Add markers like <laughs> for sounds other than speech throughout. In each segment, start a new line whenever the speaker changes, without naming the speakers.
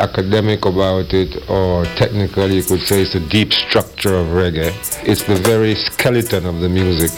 academic about it or technical you could say it's the deep structure of reggae. It's the very skeleton of the music.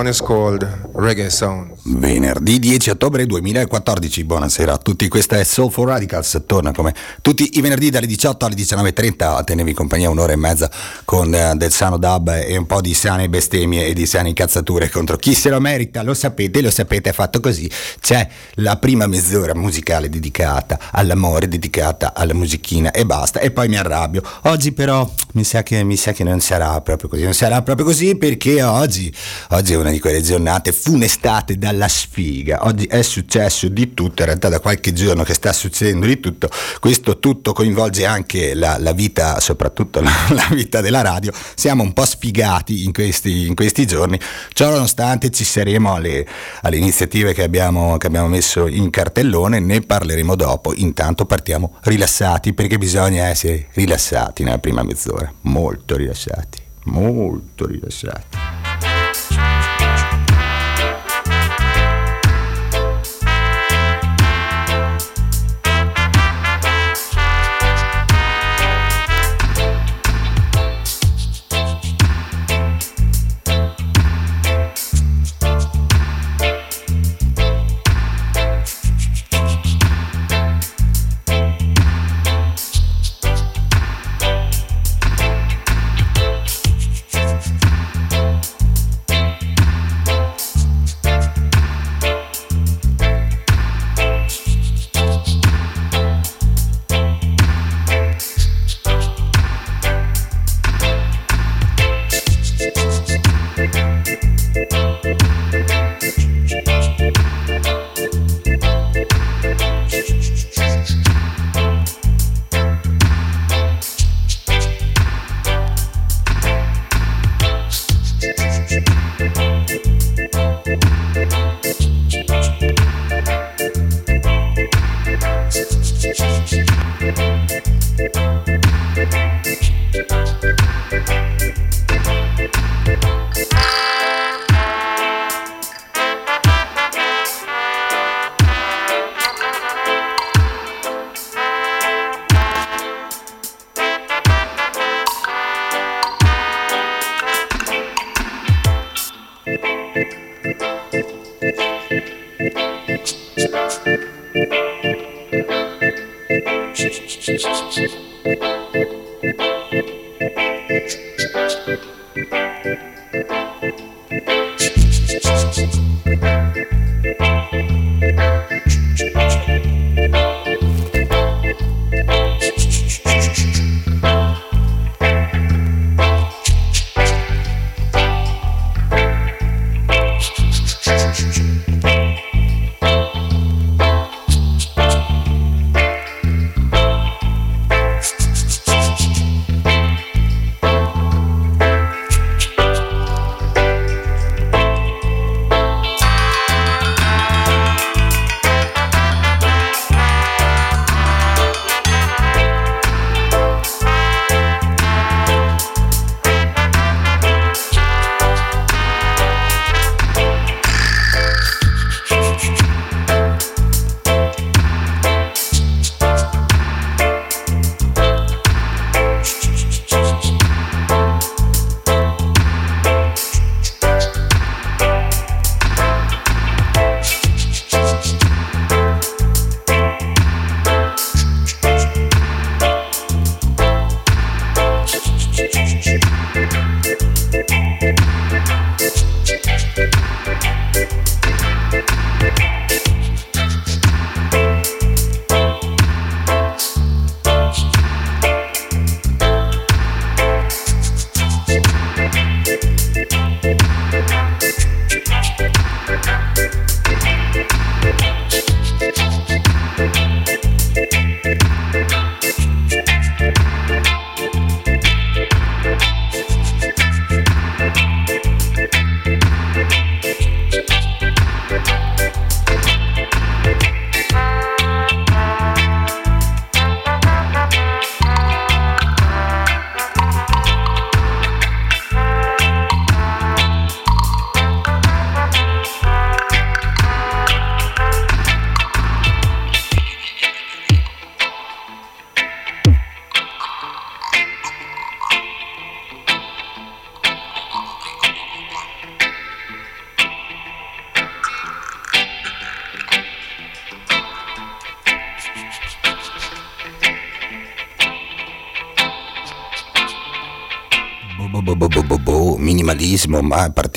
One is called Reggae Sound.
Venerdì 10 ottobre 2014, buonasera a tutti, questa è Soul for Radicals, torna come tutti i venerdì dalle 18 alle 19.30 a tenervi compagnia un'ora e mezza con uh, del sano dub e un po' di sane bestemmie e di sane incazzature contro chi se lo merita, lo sapete, lo sapete, è fatto così, c'è la prima mezz'ora musicale dedicata all'amore, dedicata alla musichina e basta, e poi mi arrabbio. Oggi però mi sa che, mi sa che non sarà proprio così, non sarà proprio così perché oggi, oggi è una di quelle giornate funestate da dalla sfiga. Oggi è successo di tutto, in realtà da qualche giorno che sta succedendo di tutto. Questo tutto coinvolge anche la, la vita, soprattutto la, <laughs> la, vita della radio. Siamo un po' sfigati in questi, in questi giorni. Ciò nonostante ci saremo alle, alle iniziative che abbiamo, che abbiamo messo in cartellone, ne parleremo dopo. Intanto partiamo rilassati perché bisogna essere rilassati nella prima mezz'ora, molto rilassati, molto rilassati.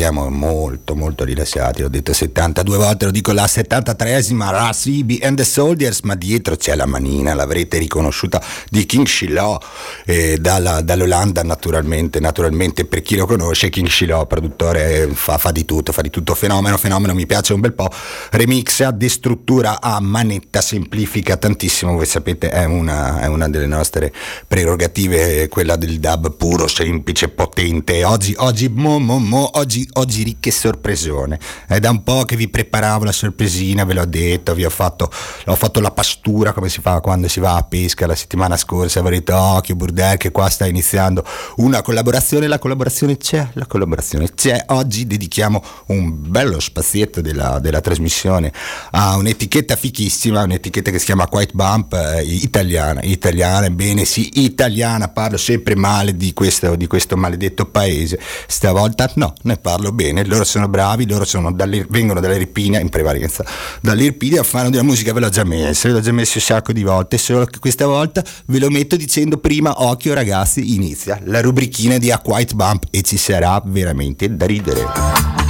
Partiamo molto molto rilassati, ho detto 72 volte, lo dico la 73esima Rasibi and the Soldiers, ma dietro c'è la manina, l'avrete riconosciuta di King Shiloh eh, dalla, dall'Olanda naturalmente, naturalmente per chi lo conosce King Shiloh, produttore, fa, fa, di tutto, fa di tutto, fenomeno, fenomeno, mi piace un bel po', remixa, destruttura a manetta, semplifica tantissimo, voi sapete è una, è una delle nostre prerogative, quella del dub puro, semplice, potente, oggi, oggi, mo, mo, mo, oggi, oggi ricche sorpresone, è da un po' che vi preparavo la sorpresina, ve l'ho detto, vi ho fatto, ho fatto la pastura come si fa quando si va a pesca la settimana scorsa, avrei detto occhio Burdel che qua sta iniziando una collaborazione, la collaborazione c'è, la collaborazione c'è, oggi dedichiamo un bello spazietto della, della trasmissione a un'etichetta fichissima, un'etichetta che si chiama White Bump, eh, italiana, italiana, bene sì, italiana, parlo sempre male di questo, di questo maledetto paese, stavolta no, ne parlo bene, loro sono bravi, loro dalle, vengono dall'Irpinia in prevalenza, dall'Irpinia fanno della musica, ve l'ho già messo, ve l'ho già messo un sacco di volte, solo che questa volta ve lo metto dicendo prima, occhio ragazzi, inizia la rubrichina di A White Bump e ci sarà veramente da ridere.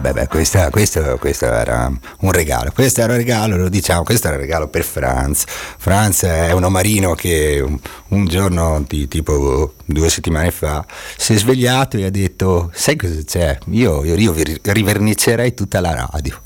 Vabbè, beh, questa, questo, questo, era un regalo. Questo era un regalo, lo diciamo, questo era un regalo per Franz. Franz è un omarino che un, un giorno, di, tipo due settimane fa, si è svegliato e ha detto: Sai cosa c'è? Io, io, io rivernicerei tutta la radio.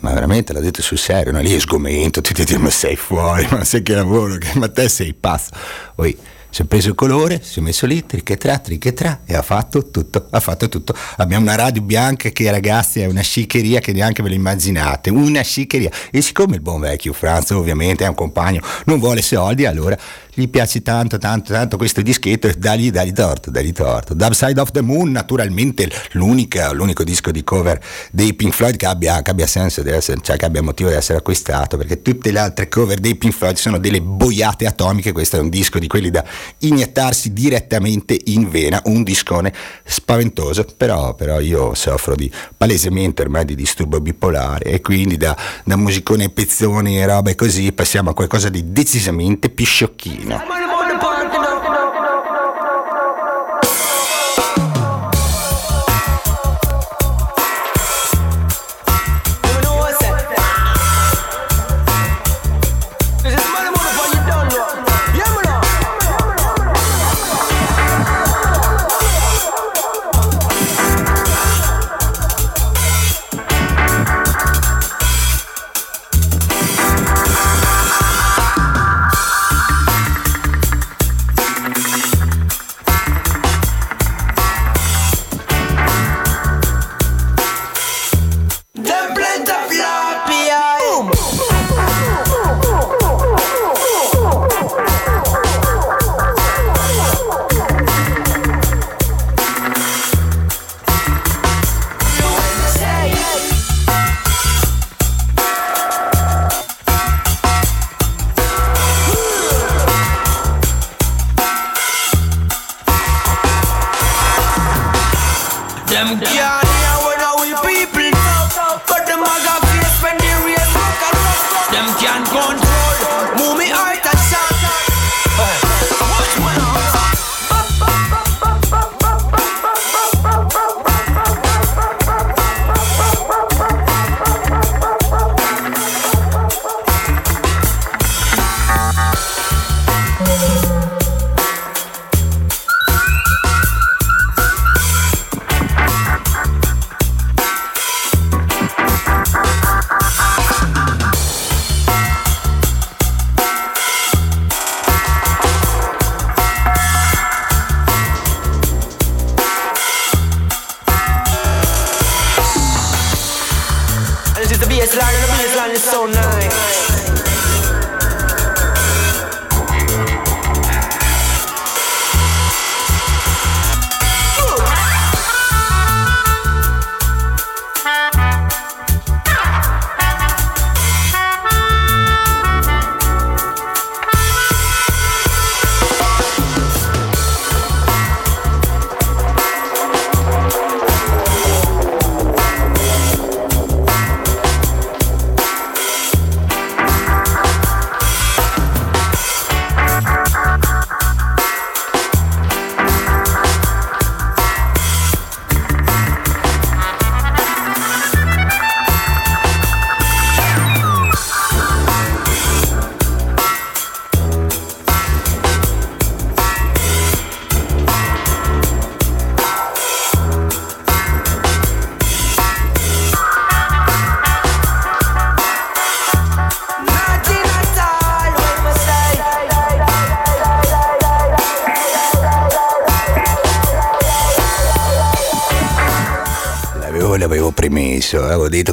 Ma veramente l'ha detto sul serio, no? lì è sgomento, ti dicono ma sei fuori, ma sai che lavoro, ma te sei pazzo. Poi si è preso il colore, si è messo lì, trichetra, trichetra e ha fatto tutto, ha fatto tutto. Abbiamo una radio bianca che ragazzi è una sciccheria che neanche ve lo immaginate, una sciccheria. E siccome il buon vecchio Franz ovviamente è un compagno, non vuole soldi, allora gli piace tanto, tanto, tanto questo dischetto, dagli, dagli torto, dagli torto. Dark Side of the Moon, naturalmente l'unico disco di cover dei Pink Floyd che abbia, che abbia senso essere, cioè che abbia motivo di essere acquistato, perché tutte le altre cover dei Pink Floyd sono delle boiate atomiche, questo è un disco di quelli da iniettarsi direttamente in vena, un discone spaventoso, però, però io soffro di palesemente ormai di disturbo bipolare e quindi da, da musicone pezzoni e robe così passiamo a qualcosa di decisamente più sciocchino.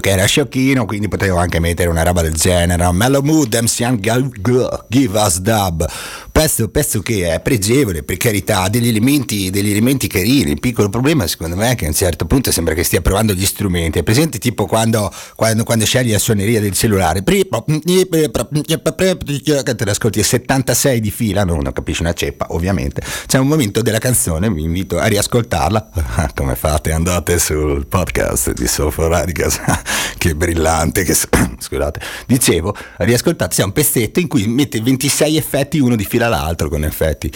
Che era sciocchino, quindi potevo anche mettere una roba del genere. Mellow Mood, MC Give Us Dub. Pezzo, pezzo che è pregevole, per carità, ha degli elementi, degli elementi carini. Il piccolo problema, secondo me, è che a un certo punto sembra che stia provando gli strumenti. È presente tipo quando, quando, quando scegli la suoneria del cellulare, che te l'ascolti 76 di fila, non, non capisci una ceppa, ovviamente. C'è un momento della canzone, vi invito a riascoltarla. Come fate? Andate sul podcast di Sofa Radicals, <laughs> che brillante, che <coughs> scusate. Dicevo, riascoltate, c'è un pezzetto in cui mette 26 effetti uno di fila l'altro con effetti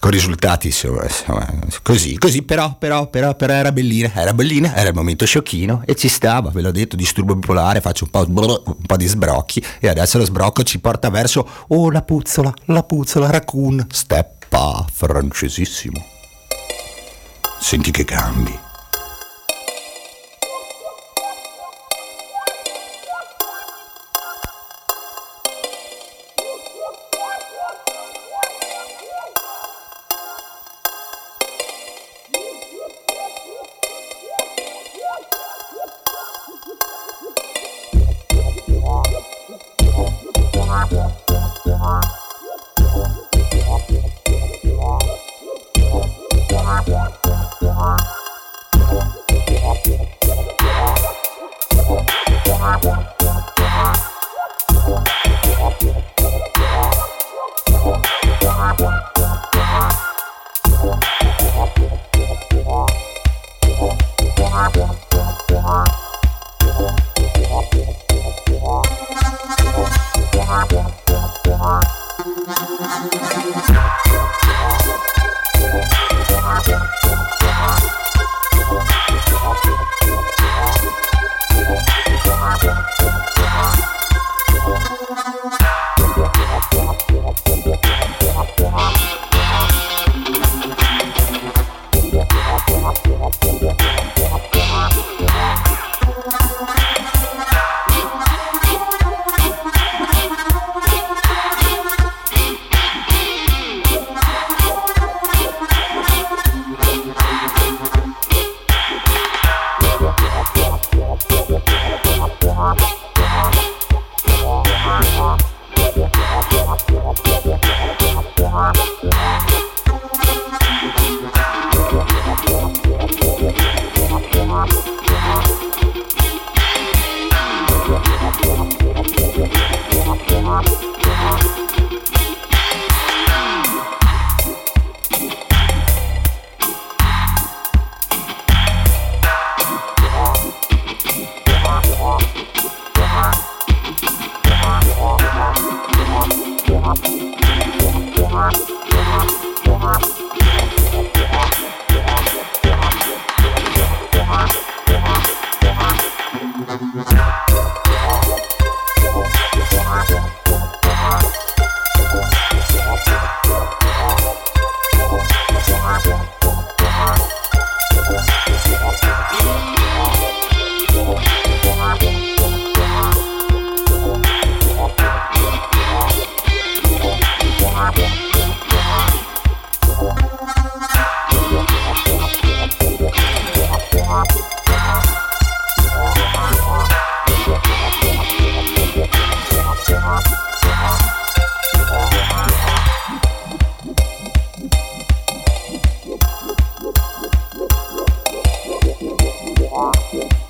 con risultati insomma, insomma, così, così, però, però, però, però era bellina, era bellina, era il momento sciocchino e ci stava, ve l'ho detto, disturbo bipolare, faccio un po', un po' di sbrocchi e adesso lo sbrocco ci porta verso, oh la puzzola, la puzzola, raccoon, steppa, francesissimo. Senti che cambi.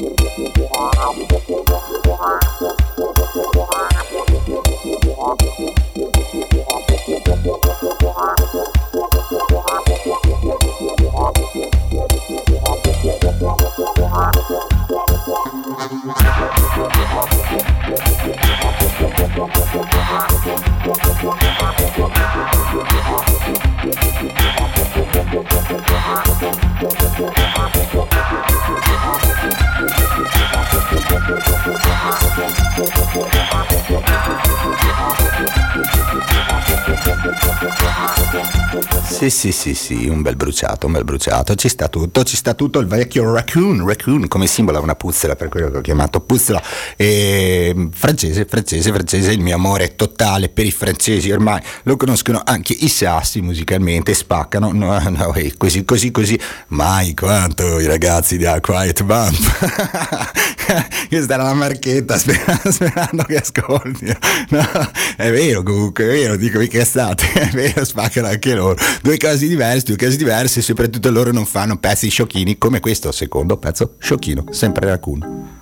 Thank you. Sì, sì, sì, sì, un bel bruciato, un bel bruciato. Ci sta tutto, ci sta tutto il vecchio raccoon, raccoon come simbolo, una puzzola, per quello che ho chiamato puzzola. E, francese, francese, francese, il mio amore totale per i francesi, ormai lo conoscono anche i sassi musicalmente, spaccano, no, no, così, così, così. Mai quanto i ragazzi di A Quiet Bump. <laughs> Questa era la marchetta, sperando, sperando che ascolti. No, è vero comunque, è vero, dico che state, è vero, spaccano anche loro due casi diversi, due casi diversi e soprattutto loro non fanno pezzi sciocchini come questo secondo pezzo sciocchino, sempre Raccoon.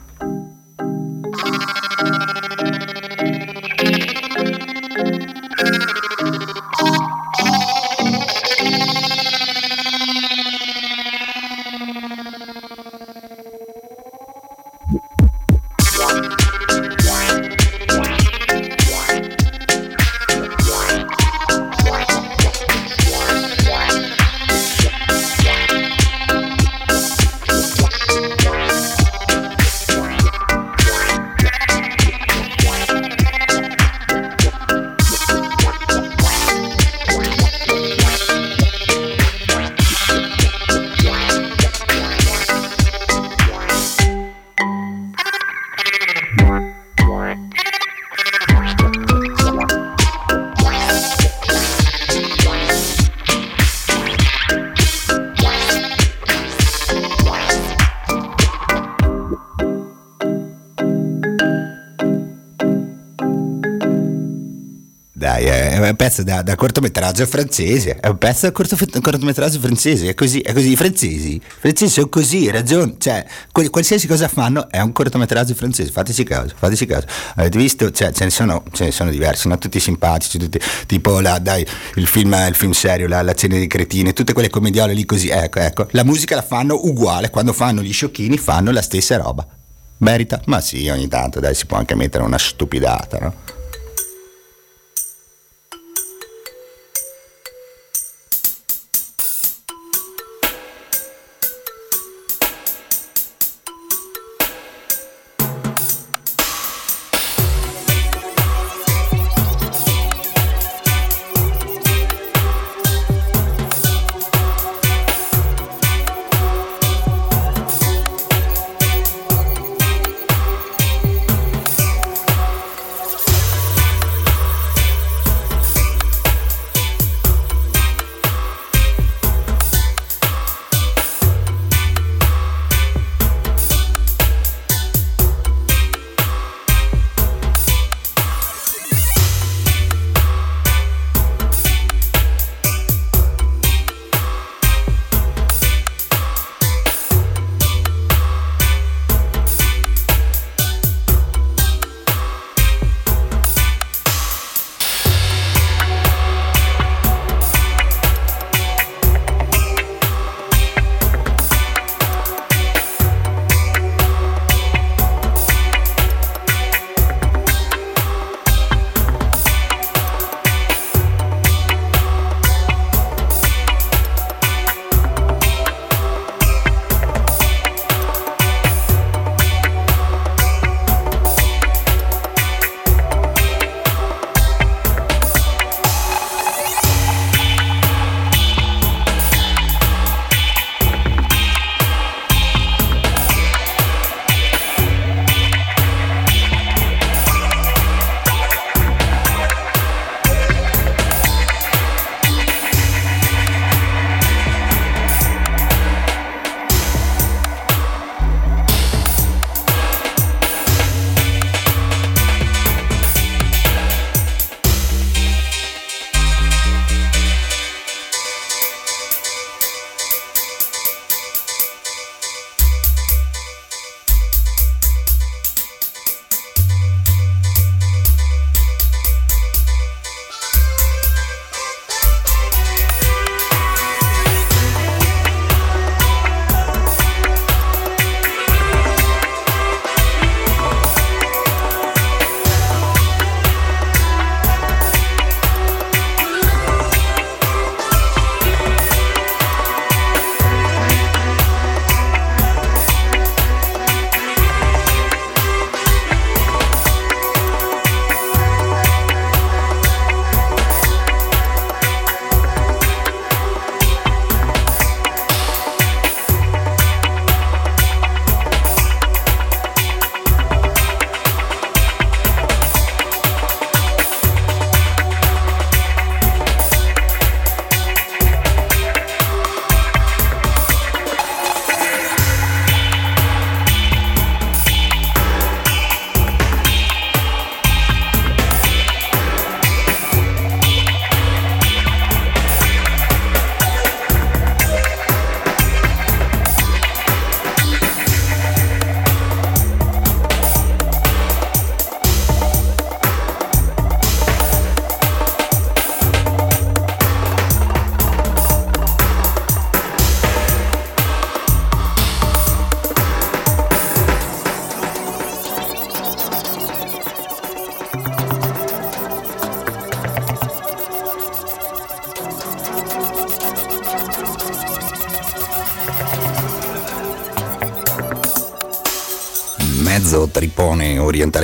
Da, da cortometraggio francese, è un pezzo da corto, cortometraggio francese, è così, è così, i francesi, i francesi sono così, ragione, cioè, qualsiasi cosa fanno è un cortometraggio francese, fateci caso, fateci caso. Avete visto, cioè, ce, ne sono, ce ne sono diversi, no? tutti simpatici, tutti, tipo la, dai, il film, il film serio, la, la cena dei cretini, tutte quelle commediole lì così, ecco, ecco, la musica la fanno uguale, quando fanno gli sciocchini fanno la stessa roba. Merita? Ma sì, ogni tanto, dai, si può anche mettere una stupidata, no?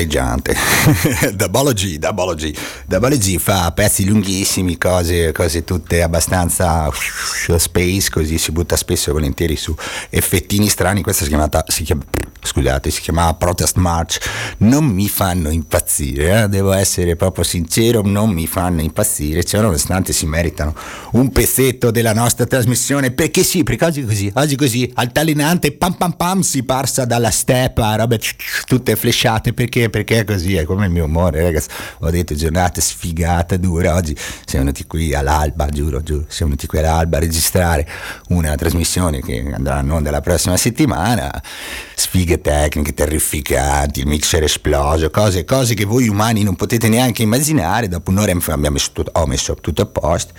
Tripone orientaleggiante. <laughs> Dabology, Dabology. Dabology fa pezzi lunghissimi, cose, cose tutte abbastanza space, così si butta spesso e volentieri su effettini strani. Questa si, chiamata, si, chiama, scusate, si chiamava Protest March, non mi fanno impazzire, eh? devo essere proprio sincero, non mi fanno impazzire, cioè, nonostante si meritano un pezzetto della nostra trasmissione, perché sì, perché oggi così, oggi così, altalenante, pam pam pam, si passa dalla steppa, robe tutte flashate, perché? Perché è così, è come il mio umore, ragazzi, ho detto giornate sfigate, dure, oggi siamo venuti qui all'alba, giuro, giuro, siamo venuti qui all'alba a registrare una trasmissione che andrà in onda la prossima settimana, sfighe tecniche terrificanti, il mixer esploso, cose, cose che voi umani non potete neanche immaginare, dopo un'ora messo tutto, ho messo tutto a posto,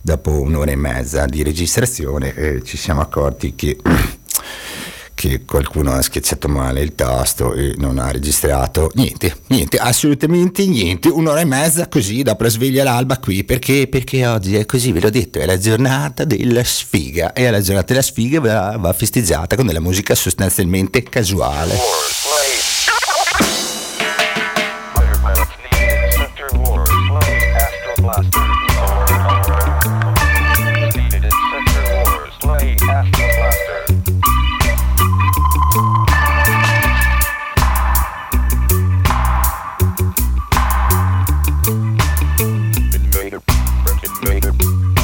dopo un'ora e mezza di registrazione eh, ci siamo accorti che <clears throat> che qualcuno ha schiacciato male il tasto e non ha registrato niente, niente, assolutamente niente, un'ora e mezza così dopo la sveglia l'alba qui, perché? Perché oggi è così, ve l'ho detto, è la giornata della sfiga e la giornata della sfiga va, va festeggiata con della musica sostanzialmente casuale. baby.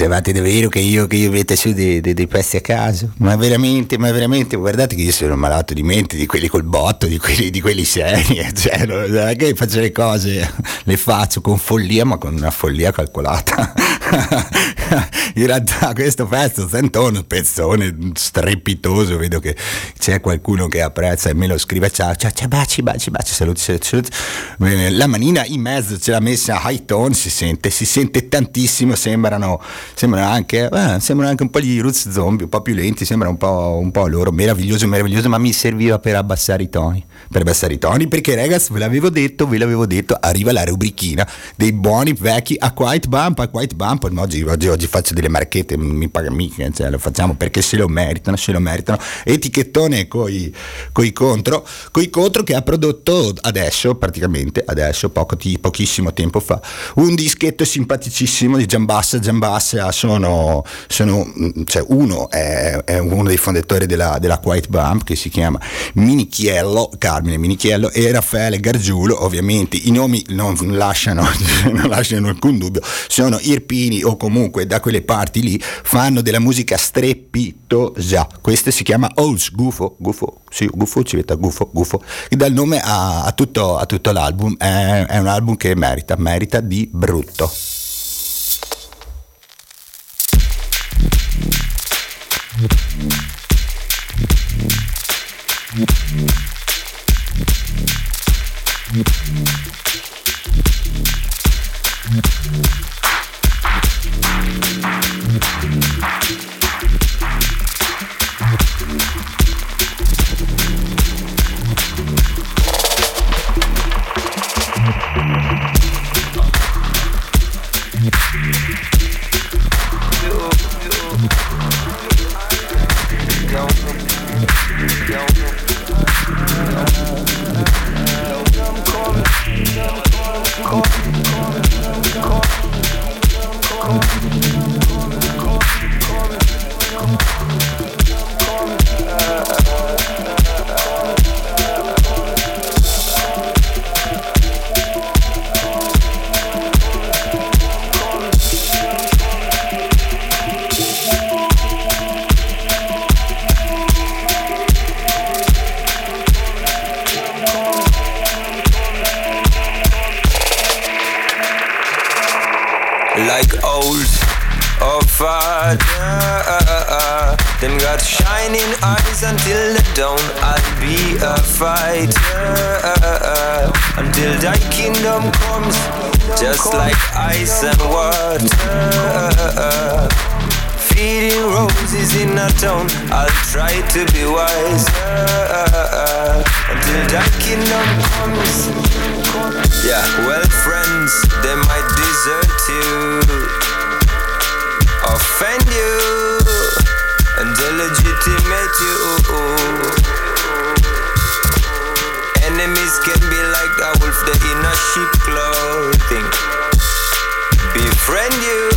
Pensavate davvero che io, che io metta su dei, dei, dei, pezzi a caso? Ma veramente, ma veramente, guardate che io sono malato di mente, di quelli col botto, di quelli, di quelli seri, cioè non è che faccio le cose, le faccio con follia, ma con una follia calcolata. <laughs> In realtà questo pezzo sento un pezzone strepitoso, vedo che c'è qualcuno che apprezza e me lo scrive, ciao, ciao, ciao, baci, baci, baci, saluti, saluti, saluti. La manina in mezzo ce l'ha messa high tone, si sente, si sente tantissimo, sembrano
sembrano anche, eh, sembrano anche un po' gli Roots Zombie, un po' più lenti, sembra un po', un po' loro, meraviglioso, meraviglioso, ma mi serviva per abbassare i toni, per abbassare i toni, perché ragazzi, ve l'avevo detto, ve l'avevo detto, arriva la rubrichina dei buoni vecchi a Quiet Bump, a Quiet Bump, oggi, oggi, oggi faccio delle marchette, mi paga mica, cioè, lo facciamo perché se lo meritano, se lo meritano, etichettone coi, coi contro, coi contro che ha prodotto adesso, praticamente adesso, poco, pochissimo tempo fa, un dischetto simpaticissimo di Giambassa, Giambassa sono, sono cioè uno è, è, uno dei fondatori della, della Quiet Bump che si chiama Minichiello, Carmine Minichiello e Raffaele Gargiulo, ovviamente i nomi non lasciano, <laughs> non lasciano alcun dubbio, sono irpini o comunque da quelle parti lì fanno della musica strepitosa, questo si chiama Olds, Gufo, Gufo, sì, Gufo, ci vede Gufo, Gufo, che dà il nome a, a, tutto, a tutto, l'album, è, è un album che merita, merita di brutto.
Thank you. shining eyes
until the dawn. I'll be a fighter until thy kingdom comes, just like ice and water. Feeding roses in a town, I'll try to be wiser until thy kingdom comes. Yeah, well, friends, they might desert you, offend you and illegitimate you. Enemies can be like a wolf, the inner sheep clothing. Befriend you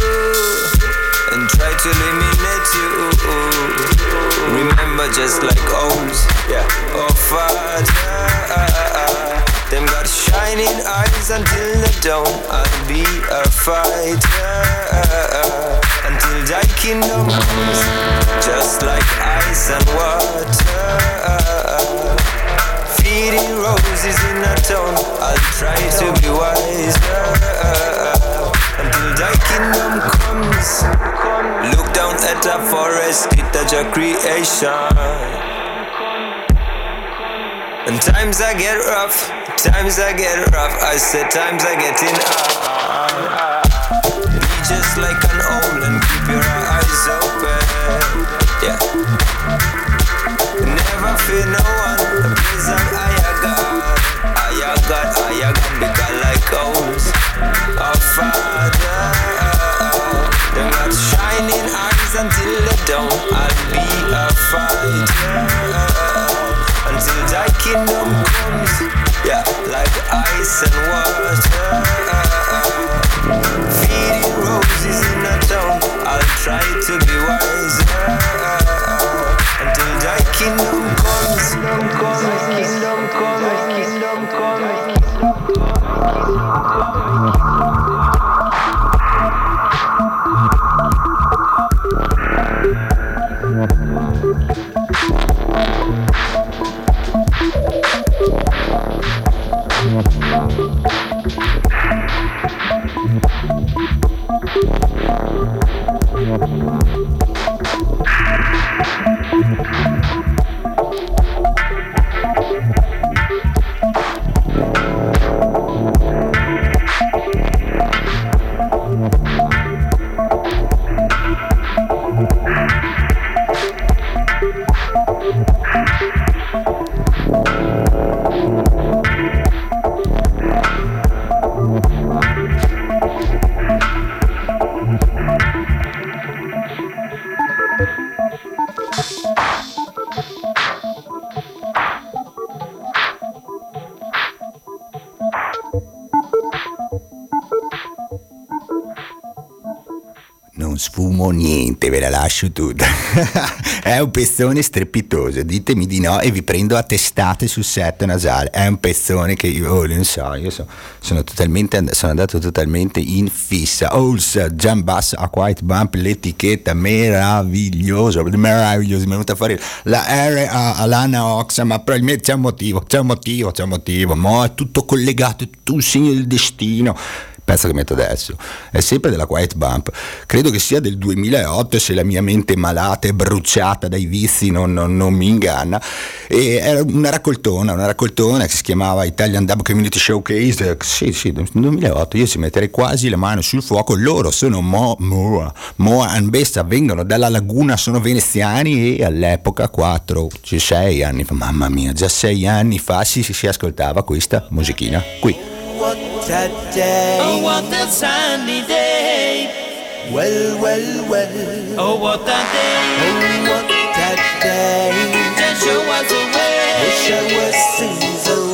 and try to eliminate you. Remember, just like O's, yeah, Or father. Them got shining eyes until the dawn. I'll be a fighter until thy kingdom comes, just like ice and water. Feeding roses in a town, I'll try to be wiser until thy kingdom comes. Look down at a forest, it is your creation. And times I get rough, times I get rough. I said times I getting up just like an owl and keep your eyes open. Yeah. Never fear no one. Please, I'm Ayaga. Ayaga, Ayaga, bigger like owls. Our father. They got shining eyes until they don't. I'll be a fighter. Until thy kingdom comes. Yeah, like ice and water roses in town. I'll try to be wiser until thy Kingdom comes.
Lascio tutta. <laughs> è un pezzone strepitoso, ditemi di no e vi prendo a testate sul set nasale. È un pezzone che io oh, non so, io so, sono, totalmente, sono andato totalmente in fissa. Ols, Jam Bass, a White Bump, l'etichetta meraviglioso, meraviglioso, mi è venuta fuori la R a Lana Oxa, ma probabilmente c'è un motivo, c'è un motivo, c'è un motivo, ma è tutto collegato, è tutto un segno del destino pezzo che metto adesso, è sempre della Quiet Bump. Credo che sia del 2008 se la mia mente malata e bruciata dai vizi non, non, non, mi inganna. E era una raccoltona, una raccoltona che si chiamava Italian Dub Community Showcase. Sì, sì, nel 2008 io ci metterei quasi le mani sul fuoco. Loro sono Mo, Moa, Moa and Bessa, vengono dalla laguna, sono veneziani e all'epoca 4, 6 anni fa, mamma mia, già 6 anni fa si, si ascoltava questa musichina qui.
What a day.
Oh, what a sunny day.
Well, well, well.
Oh, what a day.
Oh, what a day.
Show us the.
Wish I was seas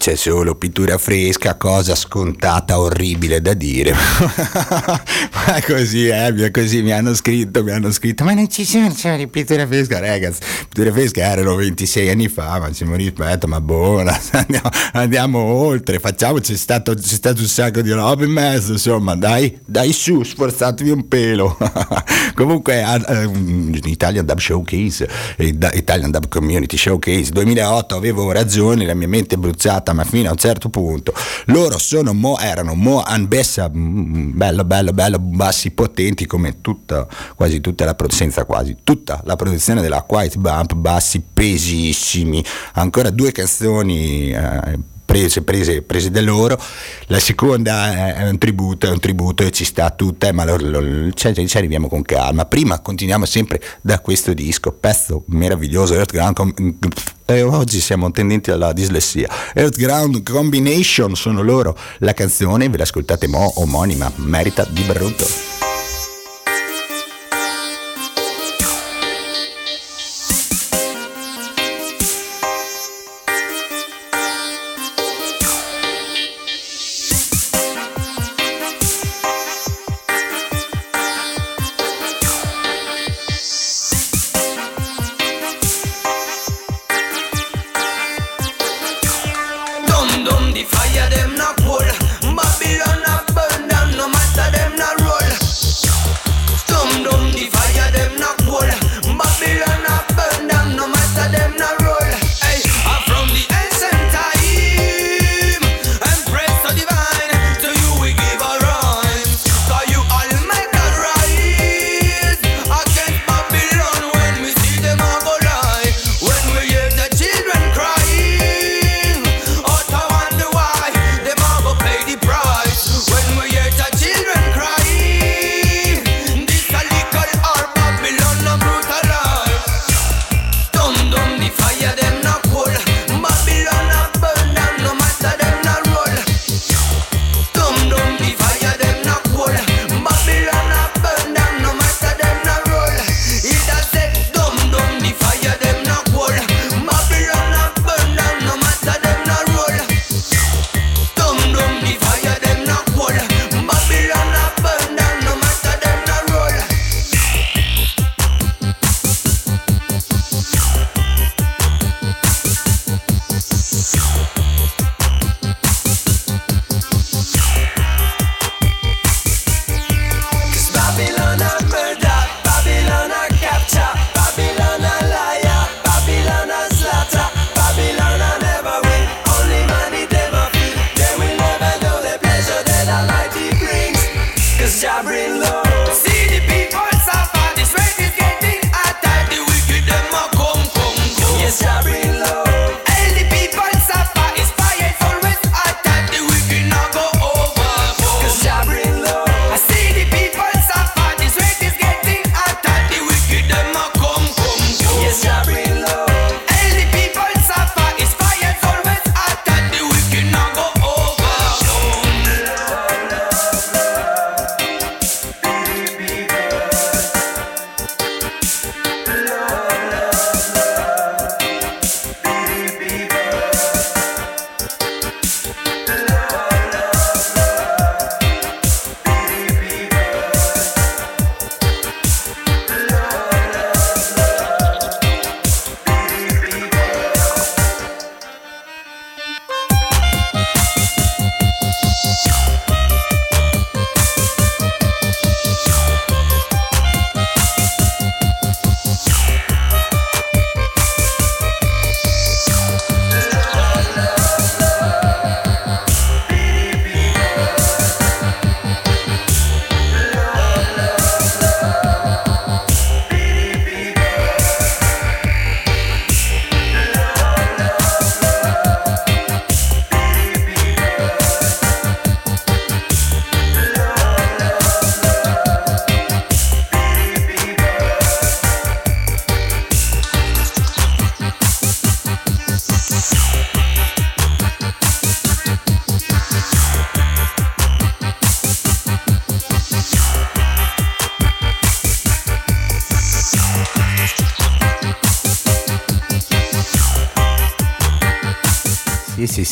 c'è solo pittura fresca, cosa scontata, orribile da dire. <laughs> ma è così, eh, così mi hanno scritto, mi hanno scritto, ma non ci sono, di pittura fresca, ragazzi, pittura fresca erano 26 anni fa, ma ci rispetto, ma buona, <laughs> andiamo, andiamo oltre, facciamo, c'è stato, c'è stato un sacco di roba in mezzo, insomma, dai, dai su, sforzatevi un pelo. <laughs> Comunque, um, Italian Dub Showcase, eh, Italian Dub Community Showcase 2008 avevo ragione, la mia mente bruciata, ma fino a un certo punto loro sono mo, erano Mo and Bessa, mm, bello, bello, bello, bassi potenti come tutta, quasi tutta la senza quasi tutta la produzione della Quiet Bump, bassi pesissimi, ancora due canzoni. eh, Prese, prese, prese da loro, la seconda è- un tributo, è un tributo e ci sta tutta, ma lo- lo- ci, arriviamo con calma. Prima continuiamo sempre da questo disco, pezzo meraviglioso, Earthground Com- eh, oggi siamo tendenti alla dislessia. Earthground Combination sono loro, la canzone, ve l'ascoltate mo, omonima, merita di brutto.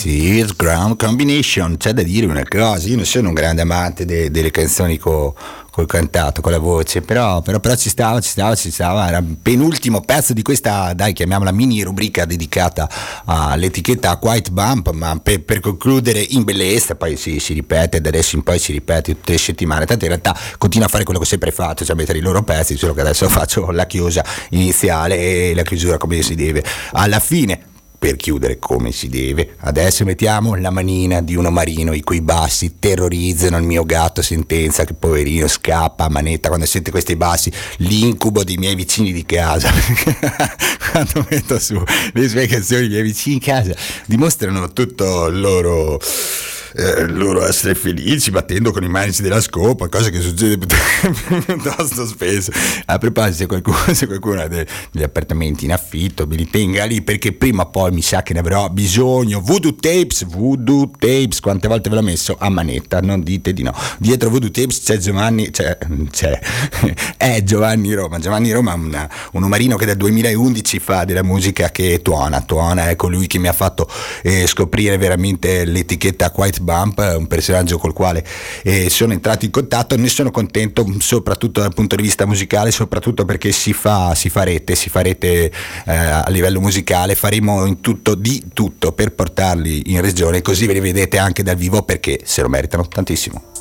It's
Ground Combination. C'è da dire una cosa, io non sono un grande amante de- delle canzoni co- col cantato, con la voce, però, però, però ci stava, ci stava, ci stava. Era il penultimo pezzo di questa, dai, chiamiamola mini rubrica dedicata all'etichetta White Bump, ma per, per concludere in bellezza, poi si, si ripete, da adesso in poi si ripete tutte le settimane. Tanto in realtà continua a fare quello che ho sempre fatto, cioè mettere i loro pezzi, solo che adesso <laughs> faccio la chiusa iniziale e la chiusura come si deve. Alla fine per chiudere come si deve. Adesso mettiamo la manina di uno marino i cui bassi terrorizzano il mio gatto sentenza che poverino scappa a manetta quando sente questi bassi, l'incubo dei miei vicini di casa. <laughs> quando metto su le sue canzoni i miei vicini di casa dimostrano tutto il loro eh, loro essere felici battendo con i manici della scopa, cosa che succede <laughs> piuttosto spesso. A proposito, se qualcuno, se qualcuno ha de- degli appartamenti in affitto, me li tenga lì perché prima o poi mi sa che ne avrò bisogno. Voodoo Tapes, Voodoo Tapes, quante volte ve l'ho messo a manetta, non dite di no. Dietro Voodoo Tapes c'è Giovanni, c'è, c'è <laughs> è Giovanni Roma. Giovanni Roma è una, un umarino che dal 2011 fa della musica che tuona, tuona, è colui che mi ha fatto eh, scoprire veramente l'etichetta White Bump, un personaggio col quale eh, sono entrato in contatto, ne sono contento soprattutto dal punto di vista musicale, soprattutto perché si fa, si fa rete, si fa rete eh, a livello musicale, faremo in tutto di tutto per portarli in regione, così ve li vedete anche dal vivo perché se lo meritano tantissimo.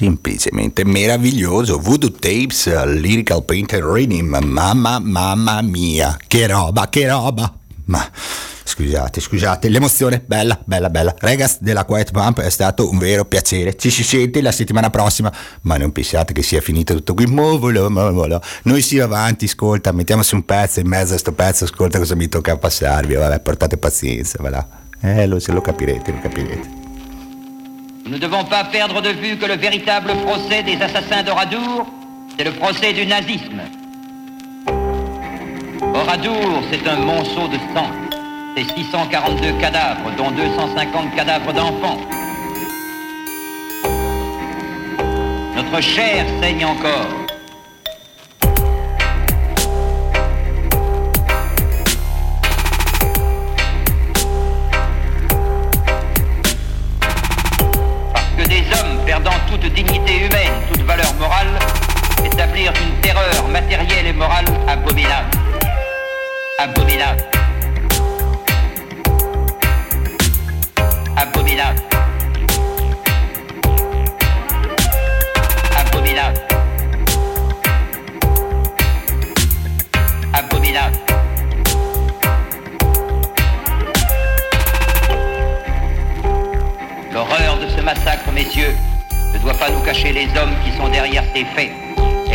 Semplicemente, meraviglioso. Voodoo Tapes, uh, Lyrical Painter Reading, mamma, mamma mia, che roba, che roba. Ma scusate, scusate, l'emozione, bella, bella, bella. Regas della Quiet Pump è stato un vero piacere. Ci si sente la settimana prossima, ma non pensate che sia finito tutto qui. Movolo, movolo. Noi si va avanti, ascolta, mettiamoci un pezzo in mezzo a sto pezzo, ascolta cosa mi tocca passarvi. Vabbè, portate pazienza, voilà. Eh, lo, se lo capirete, lo capirete.
Nous ne devons pas perdre de vue que le véritable procès des assassins d'Oradour, c'est le procès du nazisme. Oradour, c'est un monceau de sang. C'est 642 cadavres, dont 250 cadavres d'enfants. Notre chair saigne encore. Établirent une terreur matérielle et morale abominable. Abominable. Abominable. Abominable. Abominable. L'horreur de ce massacre, messieurs, ne doit pas nous cacher les hommes qui sont derrière ces faits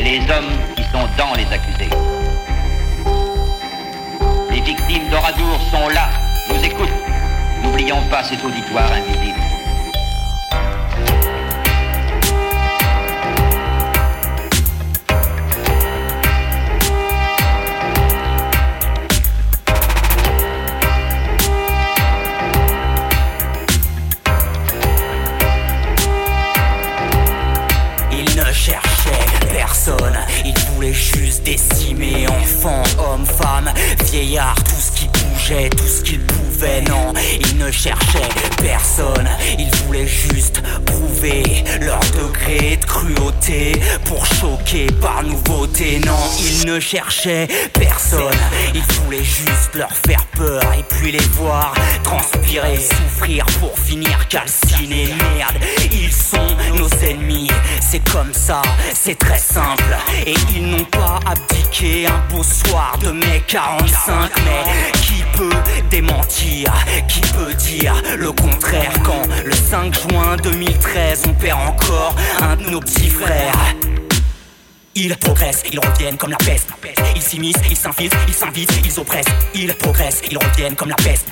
les hommes qui sont dans les accusés. Les victimes d'Oradour sont là, nous écoutent. N'oublions pas cet auditoire invisible.
Ne cherchait personne, il voulait juste leur faire peur et puis les voir transpirer, souffrir pour finir calcinés. Merde, ils sont nos ennemis, c'est comme ça, c'est très simple. Et ils n'ont pas abdiqué un beau soir de mai 45. Mais qui peut démentir? Qui peut dire le contraire quand le 5 juin 2013 on perd encore un de nos petits frères? Ils progressent, ils reviennent comme la peste. Ils s'immiscent, ils s'infiltrent, ils s'invitent, ils oppressent. Ils progressent, ils reviennent comme la peste.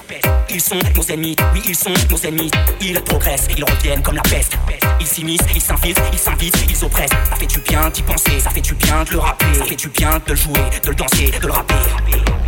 Ils sont nos ennemis, oui, ils sont nos ennemis. Ils progressent, ils reviennent comme la peste. Ils s'immiscent, ils s'infiltrent, ils s'invitent, ils oppressent. Ça fait du bien d'y penser, ça fait du bien de le rappeler. Ça fait du bien de le jouer, de le danser, de le rapper.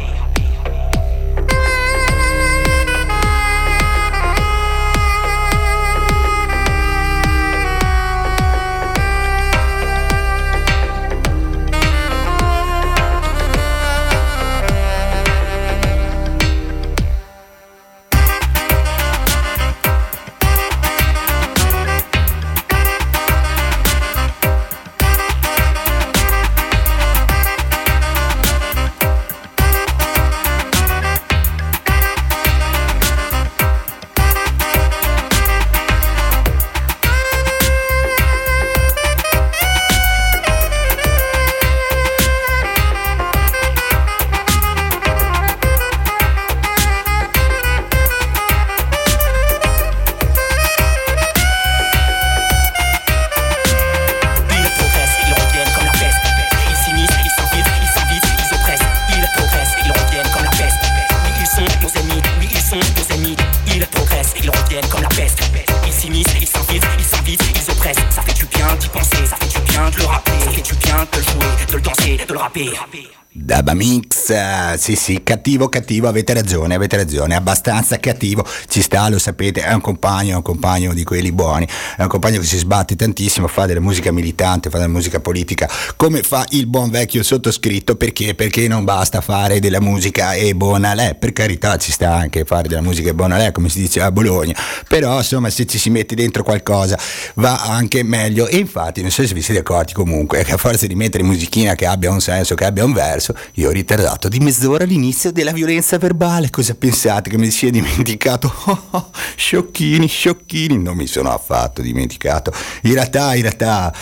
Sì sì, cattivo, cattivo, avete ragione, avete ragione, abbastanza cattivo, ci sta, lo sapete, è un compagno, è un compagno di quelli buoni, è un compagno che si sbatte tantissimo, fa della musica militante, fa della musica politica, come fa il buon vecchio sottoscritto, perché? Perché non basta fare della musica e buona lei, per carità ci sta anche fare della musica e buona lei, come si dice a Bologna, però insomma se ci si mette dentro qualcosa va anche meglio e infatti non so se vi siete accorti comunque che a forza di mettere musichina che abbia un senso, che abbia un verso? Io ho ritardato di mezz'ora l'inizio della violenza verbale. Cosa pensate che mi sia dimenticato? Oh, <laughs> oh, sciocchini, sciocchini. Non mi sono affatto dimenticato. In realtà, in realtà.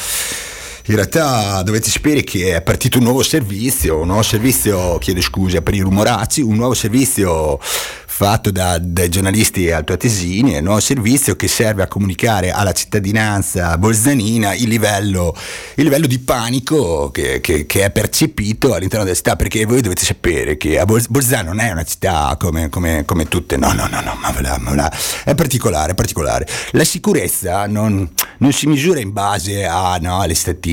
In realtà dovete sapere che è partito un nuovo servizio, un nuovo servizio, chiedo scusa per i rumoracci, un nuovo servizio fatto da, dai giornalisti altoatesini, un nuovo servizio che serve a comunicare alla cittadinanza bolzanina il livello, il livello di panico che, che- che è percepito all'interno della città, perché voi dovete sapere che a Bol- Bolzano non è una città come, come- come tutte, no, no, no, no, ma voilà, ma voilà. è particolare, è particolare. La sicurezza non, non si misura in base a, no, alle statistiche,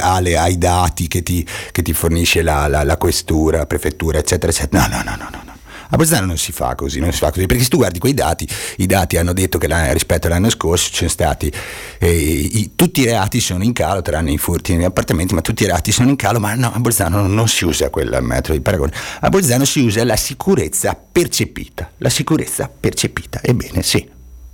alle- ai dati che ti, che ti fornisce la, la- la questura, la prefettura, eccetera, eccetera. No, no, no, no, no. A Bolzano non si fa così, non si fa così, perché se tu guardi quei dati, i dati hanno detto che rispetto all'anno scorso ci sono stati, eh, i- tutti i reati sono in calo, tranne i furti negli appartamenti, ma tutti i reati sono in calo, ma no, a Bolzano non, si usa quel metodo di paragone, a Bolzano si usa la sicurezza percepita, la sicurezza percepita, ebbene sì.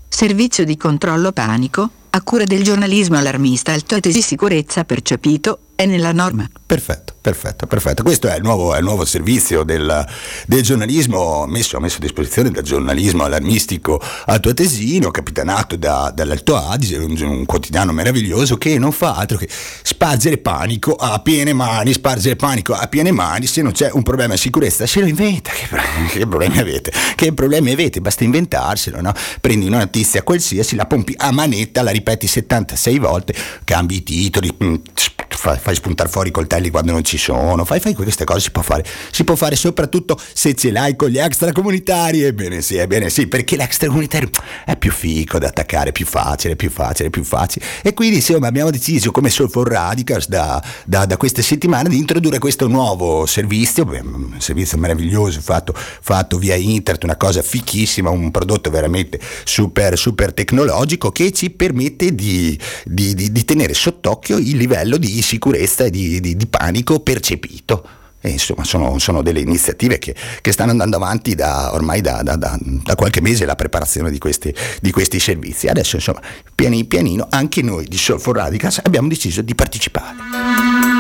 Servizio di controllo panico, a cura del giornalismo allarmista Altoatesi Sicurezza percepito, è nella norma.
Perfetto, perfetto, perfetto. Questo è il nuovo, è il nuovo servizio del, del giornalismo messo, messo a disposizione dal giornalismo allarmistico altoatesino, capitanato da, dall'Alto Adige, un, un quotidiano meraviglioso che non fa altro che spargere panico a piene mani, spargere panico a piene mani, se non c'è un problema di sicurezza se lo inventa, che, <laughs> che problemi avete? Che problemi avete? Basta inventarselo, no? Prendi una notizia qualsiasi, la pompi a manetta, la ripeti 76 volte, cambi i titoli, mm, fai, fai spuntare fuori i coltelli quando non ci sono, fai, fai queste cose, si può fare. Si può fare soprattutto se ce l'hai con gli extracomunitari, ebbene sì, ebbene sì, perché l'extracomunitario è più fico da attaccare, più facile, più facile, più facile. E quindi insomma abbiamo deciso come Soulful Radicals da, da, da queste settimane di introdurre questo nuovo servizio, un servizio meraviglioso fatto, fatto via internet, una cosa fichissima, un prodotto veramente super, super tecnologico che ci permette di, di- di- di tenere sott'occhio il livello di sicurezza e di, di- di panico percepito. E insomma, sono, sono delle iniziative che, che stanno andando avanti da, ormai da, da- da- qualche mese la preparazione di questi, di questi servizi. Adesso, insomma, piani pianino, anche noi di Soul Radicals abbiamo deciso di partecipare.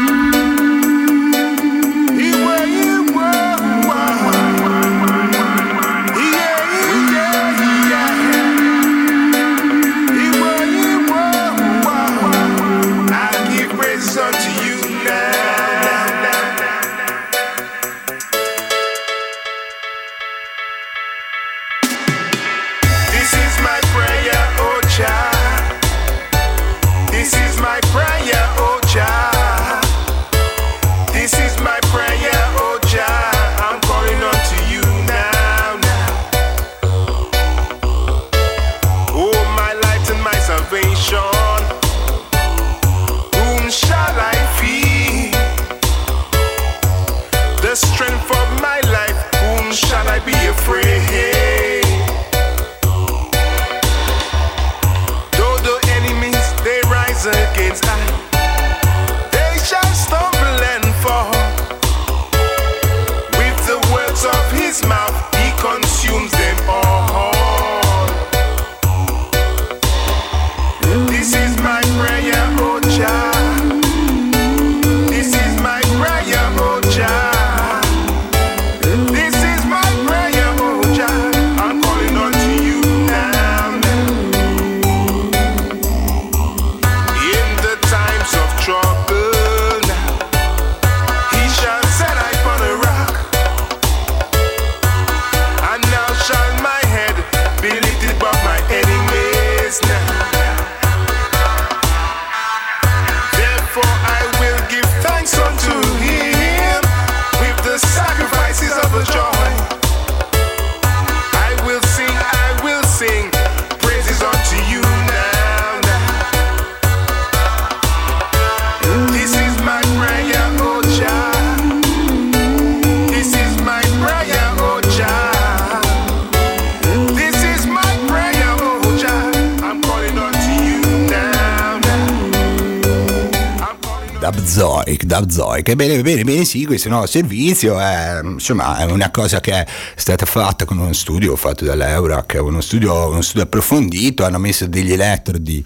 Dubzoic, bene, bene, bene, sì, questo nuovo servizio è, insomma, è una cosa che è stata fatta con uno studio fatto dall'Eurac, uno studio, uno studio approfondito, hanno messo degli elettrodi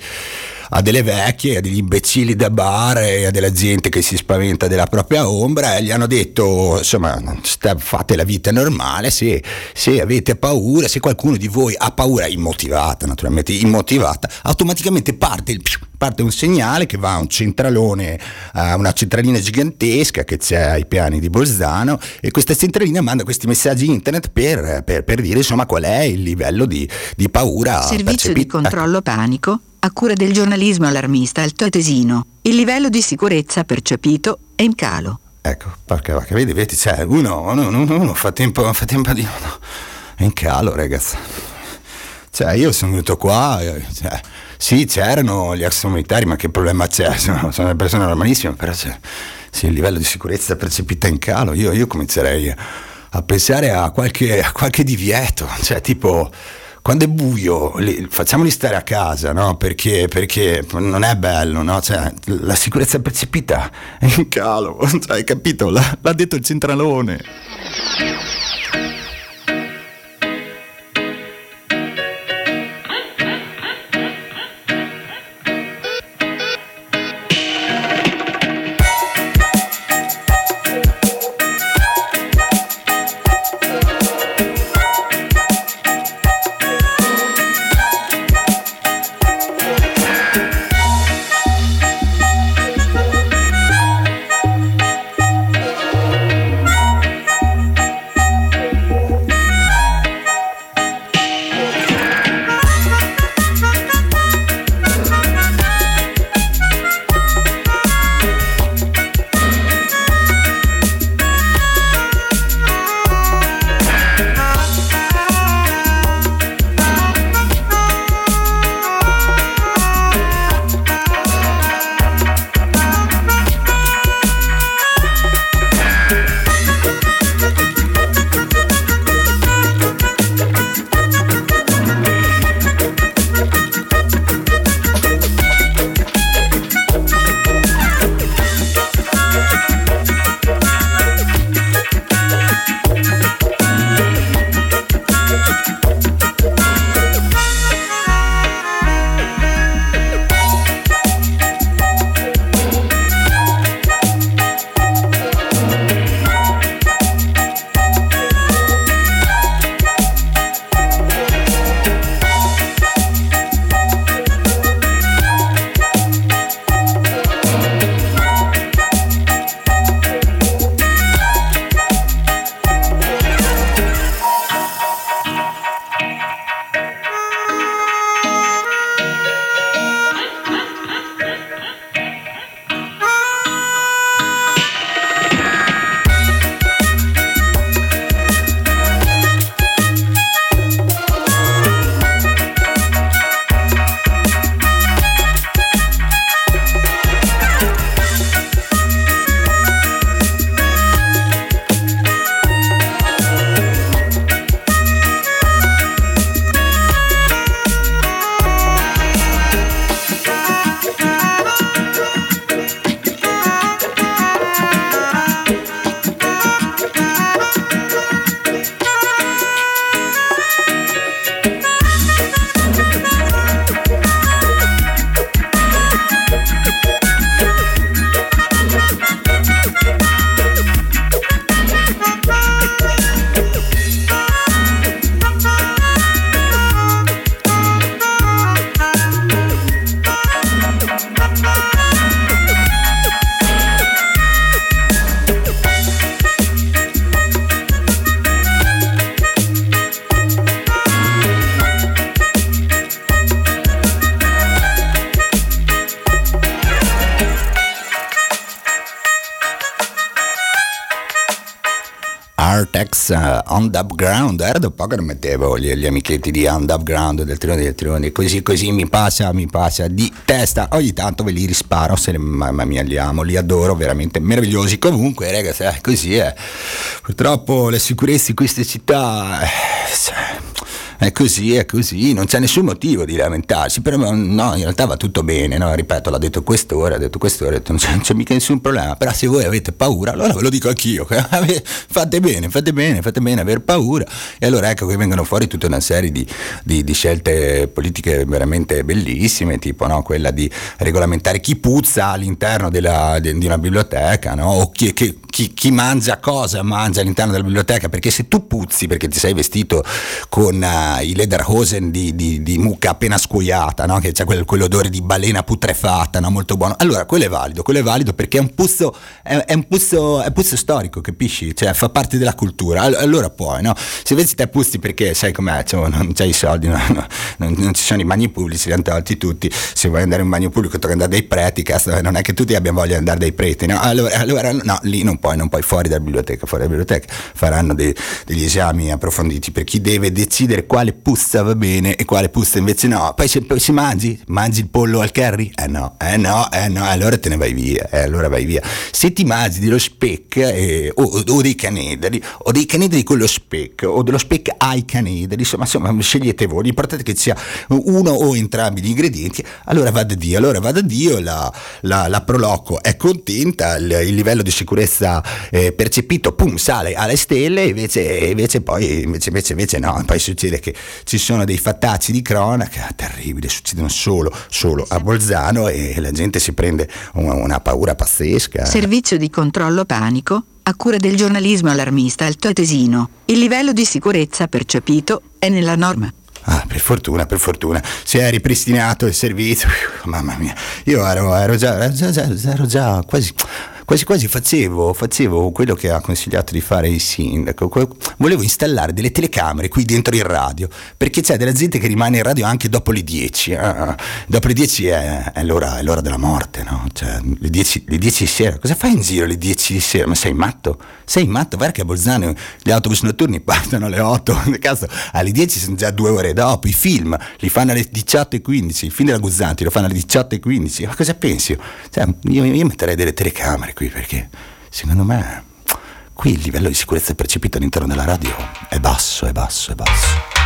a delle vecchie, a degli imbecilli da bar e a della gente che si spaventa della propria ombra e gli hanno detto insomma fate la vita normale se, se avete paura, se qualcuno di voi ha paura immotivata naturalmente, immotivata, automaticamente parte il parte un segnale che va a un centralone, a una centralina gigantesca che c'è ai piani di Bolzano e questa centralina manda questi messaggi internet per, per- per dire insomma qual è il livello di, di paura
Servizio di
percepito.
controllo panico, a cura del giornalismo allarmista Alto Tesino. Il livello di sicurezza percepito è in calo.
Ecco, porca vacca, vedi, vedi, cioè, uno, uno, uno- uno fa, tempo, fa tempo di... No, è in calo, ragazzi. Cioè, io sono venuto qua, eh, cioè, sì, c'erano gli extracomunitari, ma che problema c'è? <laughs> Sono, sono delle persone normalissime, però c'è, sì, il livello di sicurezza percepita è in calo. Io, io comincerei a pensare a qualche, a qualche divieto, cioè, tipo... Quando è buio, li- facciamoli stare a casa, no? Perché, perché non è bello, no? Cioè, la sicurezza percepita è in calo, <laughs> cioè, hai capito? L'ha, l'ha detto il centralone. Eh, Upground era da un po' che non mettevo gli, gli amichetti di Upground del Trione del Trione così così mi passa mi passa di testa. Ogni tanto ve li risparo se mamma mia li amo li adoro veramente meravigliosi. Comunque ragazzi eh, così è. Purtroppo la sicurezza in queste città eh, è così, è così, non c'è nessun motivo di lamentarsi, però no, in realtà va tutto bene, no? ripeto, l'ha detto quest'ora, ha detto quest'ora, detto, non, c'è, non c'è mica nessun problema, però se voi avete paura, allora ve lo dico anch'io, <laughs> fate bene, fate bene, fate bene aver paura, e allora ecco che vengono fuori tutta una serie di, di, di scelte politiche veramente bellissime, tipo no? quella di regolamentare chi puzza all'interno della, di, di una biblioteca, no? o chi, chi, chi, chi mangia cosa mangia all'interno della biblioteca, perché se tu puzzi perché ti sei vestito con uh, i lederhosen di, di, di, mucca appena scuoiata, no? che c'è quel, quell'odore di balena putrefatta, no? molto buono, allora quello è valido, quello è valido perché è un puzzo, è, è un puzzo, è un puzzo storico, capisci? Cioè fa parte della cultura, allora puoi, no? Se invece te puzzi perché sai com'è, cioè, non c'hai i soldi, no? non, non, ci sono i bagni pubblici, li hanno tolti tutti, se vuoi andare in un bagno pubblico tocca andare dai preti, cazzo, non è che tutti abbiano voglia di andare dai preti, no? Allora, allora no, lì non puoi, non puoi fuori dalla biblioteca, fuori dalla biblioteca faranno dei, degli esami approfonditi per chi deve decidere quale puzza va bene e quale puzza invece no. Poi se, poi mangi, mangi il pollo al curry? Eh no, eh no, eh no, allora te ne vai via, eh, allora vai via. Se ti mangi dello speck eh, o, o, dei canederi, o dei canederi con lo speck, o dello speck ai canederi, insomma, insomma scegliete voi, l'importante è che sia uno o entrambi gli ingredienti, allora va da Dio, allora va da Dio, la, la, la Proloco è contenta, il, il livello di sicurezza eh, percepito, pum, sale alle stelle, invece, invece poi invece, invece, invece no, poi succede che ci sono dei fattacci di cronaca terribili, succedono solo, solo a Bolzano e la gente si prende una, una paura pazzesca.
Servizio di controllo panico a cura del giornalismo allarmista altoatesino. Il livello di sicurezza percepito è nella norma.
Ah, per fortuna, per fortuna. Si è ripristinato il servizio. <laughs> Mamma mia, io ero, ero, già, ero, già, ero già quasi quasi quasi facevo, facevo, quello che ha consigliato di fare il sindaco, volevo installare delle telecamere qui dentro il radio, perché c'è della gente che rimane in radio anche dopo le 10, eh? dopo le 10 è, è, l'ora, è, l'ora, della morte, no? Cioè, le 10, le 10 di sera, cosa fai in giro alle 10 di sera? Ma sei matto? Sei matto? Guarda che a Bolzano gli autobus notturni <laughs> partono alle 8, <laughs> cazzo, alle 10 sono già due ore dopo, i film li fanno alle 18.15, il film della Guzzanti lo fanno alle 18.15, ma cosa pensi? Cioè, io, io metterei delle telecamere qui perché secondo me qui il livello di sicurezza percepito all'interno della radio è basso, è basso, è basso.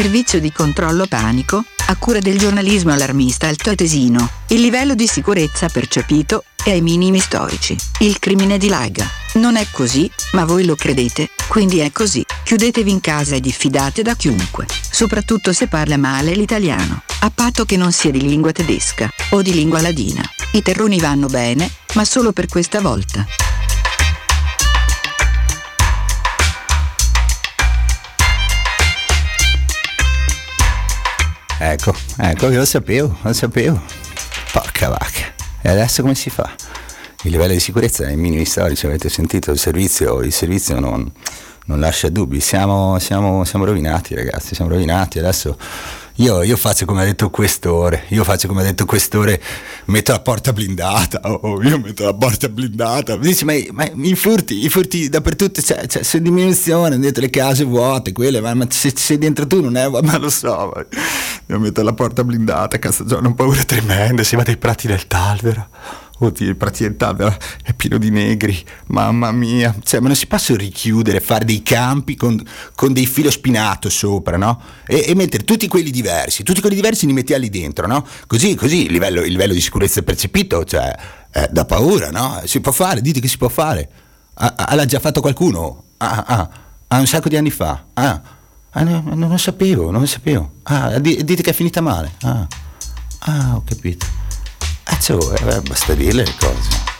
Servizio di controllo panico a cura del giornalismo allarmista altoatesino. Il livello di sicurezza percepito è ai minimi storici. Il crimine dilaga. Non è così, ma voi lo credete, quindi è così. Chiudetevi in casa e diffidate da chiunque, soprattutto se parla male l'italiano, a patto che non sia di lingua tedesca o di lingua ladina. I terroni vanno bene, ma solo per questa volta.
Ecco, ecco che lo sapevo, lo sapevo. Porca vacca. E adesso come si fa? Il livello di sicurezza è minimi storici, avete sentito il servizio, il servizio non, non lascia dubbi. Siamo, siamo, siamo rovinati ragazzi, siamo rovinati. Adesso io, io, faccio come ha detto questore, io faccio come ha detto questore, metto la porta blindata, oh, io metto la porta blindata. Mi dice, ma, ma i furti, i furti dappertutto, c'è, c'è, c'è diminuzione, dentro le case vuote, quelle, ma, ma se sei dentro tu non è, ma lo so, ma io metto la porta blindata, cazzo, ho una paura tremenda, si va dai prati del Talvera Oddio, il praticità è pieno di negri, mamma mia. Cioè, ma non si possono richiudere, fare dei campi con, con dei filo spinato sopra, no? E, e mettere tutti quelli diversi, tutti quelli diversi li mettiamo lì dentro, no? Così, così il livello, il livello di sicurezza percepito, cioè, è da paura, no? Si può fare, dite che si può fare. Ah, ah, l'ha già fatto qualcuno? Ah, ah, ah, un sacco di anni fa. Ah, ah no, non lo sapevo, non lo sapevo. Ah, di- dite che è finita male. Ah, ah ho capito. Eh, cioè, eh, basta dirle le cose.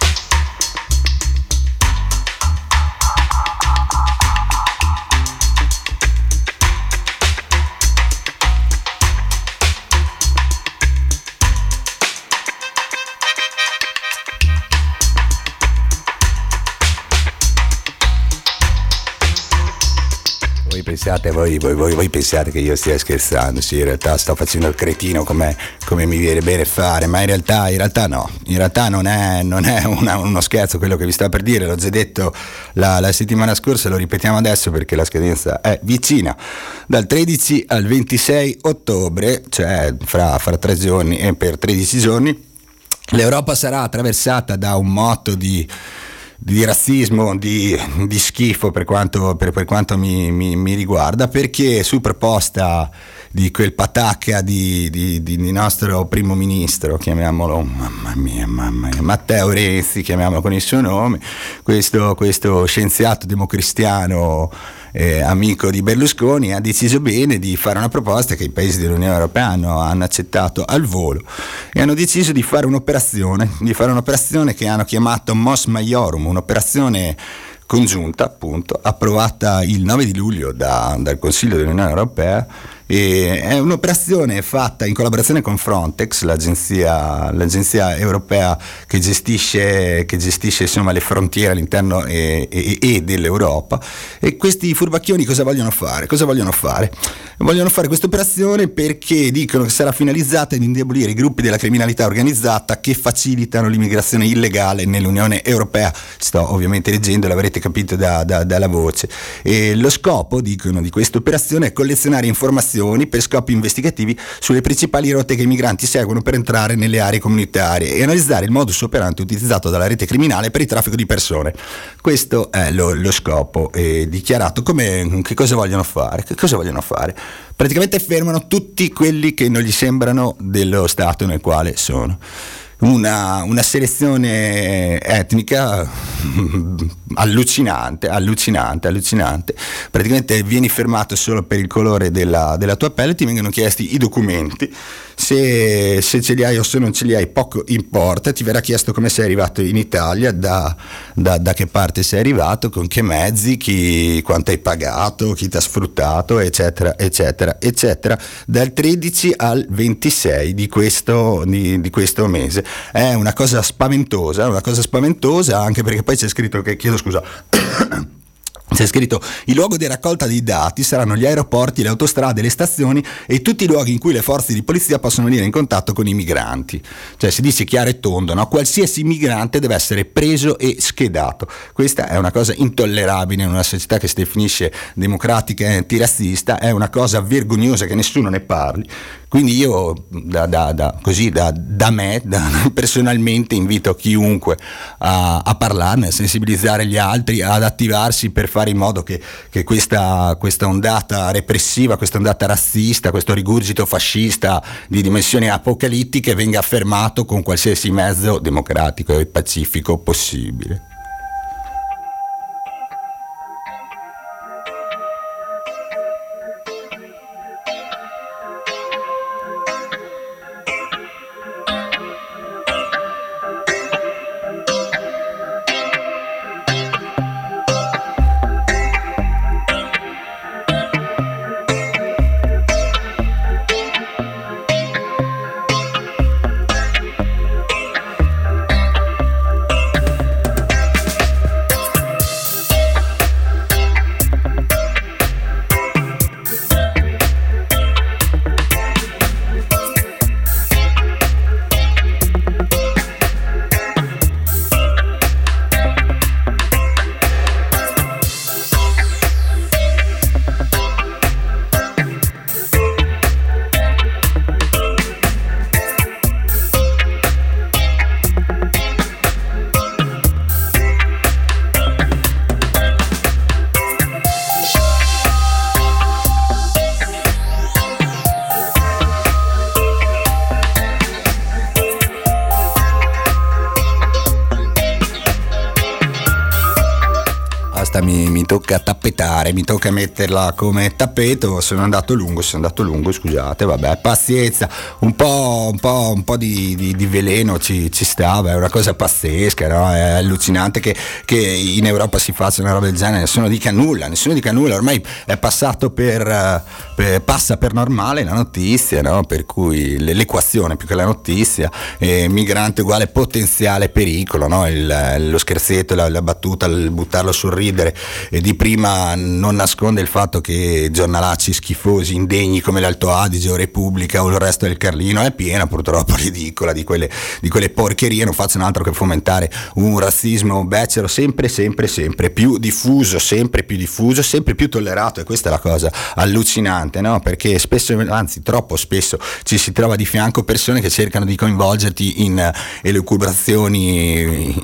Pensate, voi, voi- voi- voi pensate che io stia scherzando, sì, in realtà sto facendo il cretino come, come mi viene bene fare, ma in realtà, in realtà no, in realtà non è, non è una- uno scherzo quello che vi sto per dire, l'ho già detto la, la settimana scorsa, lo ripetiamo adesso perché la scadenza è vicina, dal 13 al 26 ottobre, cioè fra, fra tre giorni e per 13 giorni, L'Europa sarà attraversata da un motto di, di razzismo, di, di schifo per quanto, per- per quanto mi, mi- mi riguarda, perché su proposta di quel patacca di, di- di- nostro primo ministro, chiamiamolo, mamma mia, mamma mia, Matteo Renzi, chiamiamolo con il suo nome, questo, questo scienziato democristiano eh, amico di Berlusconi, ha deciso bene di fare una proposta che i paesi dell'Unione Europea hanno, hanno accettato al volo e hanno deciso di fare un'operazione, di fare un'operazione che hanno chiamato Mos Maiorum, un'operazione congiunta appunto, approvata il 9 di luglio da- dal Consiglio dell'Unione Europea e è un'operazione fatta in collaborazione con Frontex, l'agenzia, l'agenzia europea che gestisce, che gestisce insomma, le frontiere all'interno e, e- e dell'Europa. E questi furbacchioni cosa vogliono fare? Cosa vogliono fare? Vogliono fare questa operazione perché dicono che sarà finalizzata ad indebolire i gruppi della criminalità organizzata che facilitano l'immigrazione illegale nell'Unione Europea. Sto ovviamente leggendo, l'avrete capito da- da- dalla voce. E lo scopo, dicono, di questa operazione è collezionare informazioni per scopi investigativi sulle principali rotte che i migranti seguono per entrare nelle aree comunitarie e analizzare il modus operandi utilizzato dalla rete criminale per il traffico di persone. Questo è lo, lo scopo eh, dichiarato. Come, che cosa vogliono fare? Che cosa vogliono fare? Praticamente fermano tutti quelli che non gli sembrano dello stato nel quale sono. Una, una selezione etnica <laughs> allucinante, allucinante, allucinante. Praticamente vieni fermato solo per il colore della, della tua pelle, ti vengono chiesti i documenti, se, se ce li hai o se non ce li hai poco importa, ti verrà chiesto come sei arrivato in Italia, da, da- da che parte sei arrivato, con che mezzi, chi, quanto hai pagato, chi ti ha sfruttato, eccetera, eccetera, eccetera, dal 13 al 26 di questo, di- di questo mese. È una cosa spaventosa, una cosa spaventosa anche perché poi c'è scritto che, chiedo scusa, c'è scritto il luogo di raccolta dei dati saranno gli aeroporti, le autostrade, le stazioni e tutti i luoghi in cui le forze di polizia possono venire in contatto con i migranti. Cioè si dice chiaro e tondo, no? qualsiasi migrante deve essere preso e schedato. Questa è una cosa intollerabile in una società che si definisce democratica e antirazzista, è una cosa vergognosa che nessuno ne parli. Quindi io da, da- da- così da, me <laughs> personalmente invito chiunque a, a parlarne, a sensibilizzare gli altri, ad attivarsi per fare in modo che, che questa, questa ondata repressiva, questa ondata razzista, questo rigurgito fascista di dimensioni apocalittiche venga fermato con qualsiasi mezzo democratico e pacifico possibile. Tocca metterla come tappeto, sono andato lungo, sono andato lungo, scusate, vabbè, pazienza, un po', un po', un po di, di- di veleno ci, ci stava, è una cosa pazzesca, no? è allucinante che, che in Europa si faccia una roba del genere, nessuno dica nulla, nessuno dica nulla, ormai è passato per, per- passa per normale la notizia, no? per cui l'equazione più che la notizia, eh, migrante uguale potenziale pericolo, no? Il- lo scherzetto, la, la battuta, il buttarlo sul ridere e di prima non nasconde il fatto che giornalacci schifosi, indegni come l'Alto Adige o Repubblica o il resto del Carlino è piena purtroppo <laughs> ridicola di quelle, di quelle porcherie, non facciano altro che fomentare un razzismo becero sempre, sempre, sempre più diffuso, sempre più diffuso, sempre più tollerato e questa è la cosa allucinante, no? Perché spesso, anzi troppo spesso ci si trova di fianco persone che cercano di coinvolgerti in elucubrazioni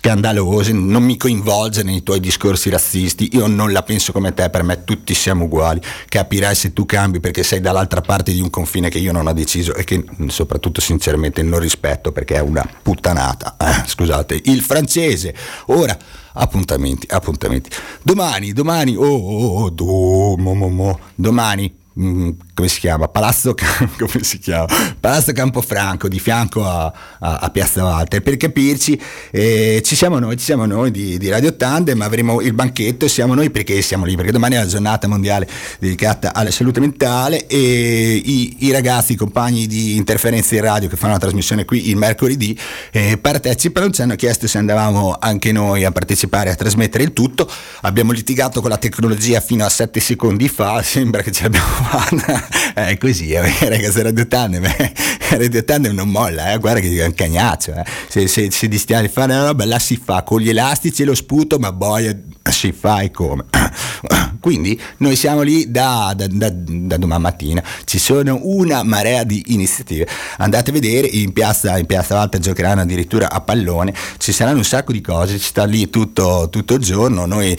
scandalose, non mi coinvolgere nei tuoi discorsi razzisti, io non la penso come te, per me tutti siamo uguali, capirai se tu cambi perché sei dall'altra parte di un confine che io non ho deciso e che mh, soprattutto sinceramente non rispetto perché è una puttanata, Eh, scusate, il francese, ora appuntamenti, appuntamenti, domani, domani, oh, oh, oh, do, mo, mo, mo, domani mm, come si chiama? Palazzo, <laughs> come si chiama? Palazzo Campofranco di fianco a, a- a Piazza Walter per capirci eh, ci siamo noi ci siamo noi di, di Radio Tandem avremo il banchetto e siamo noi perché siamo lì perché domani è la giornata mondiale dedicata alla salute mentale e i, i ragazzi i compagni di interferenze in radio che fanno la trasmissione qui il mercoledì eh, partecipano ci hanno chiesto se andavamo anche noi a partecipare a trasmettere il tutto abbiamo litigato con la tecnologia fino a 7 secondi fa <laughs> sembra che ce l'abbiamo fatta <laughs> è così eh, <laughs> ragazzi Radio Tandem eh, <laughs> Radio Tandem non molla eh, guarda che è un cagnaccio eh. se, se, se di fare una roba la si fa con gli elastici e lo sputo ma boia si fa e come <clears throat> quindi noi siamo lì da, da- da- da domani mattina. Ci sono una marea di iniziative. Andate a vedere in piazza, in piazza Alta giocheranno addirittura a pallone. Ci saranno un sacco di cose ci sta lì tutto, tutto il giorno. Noi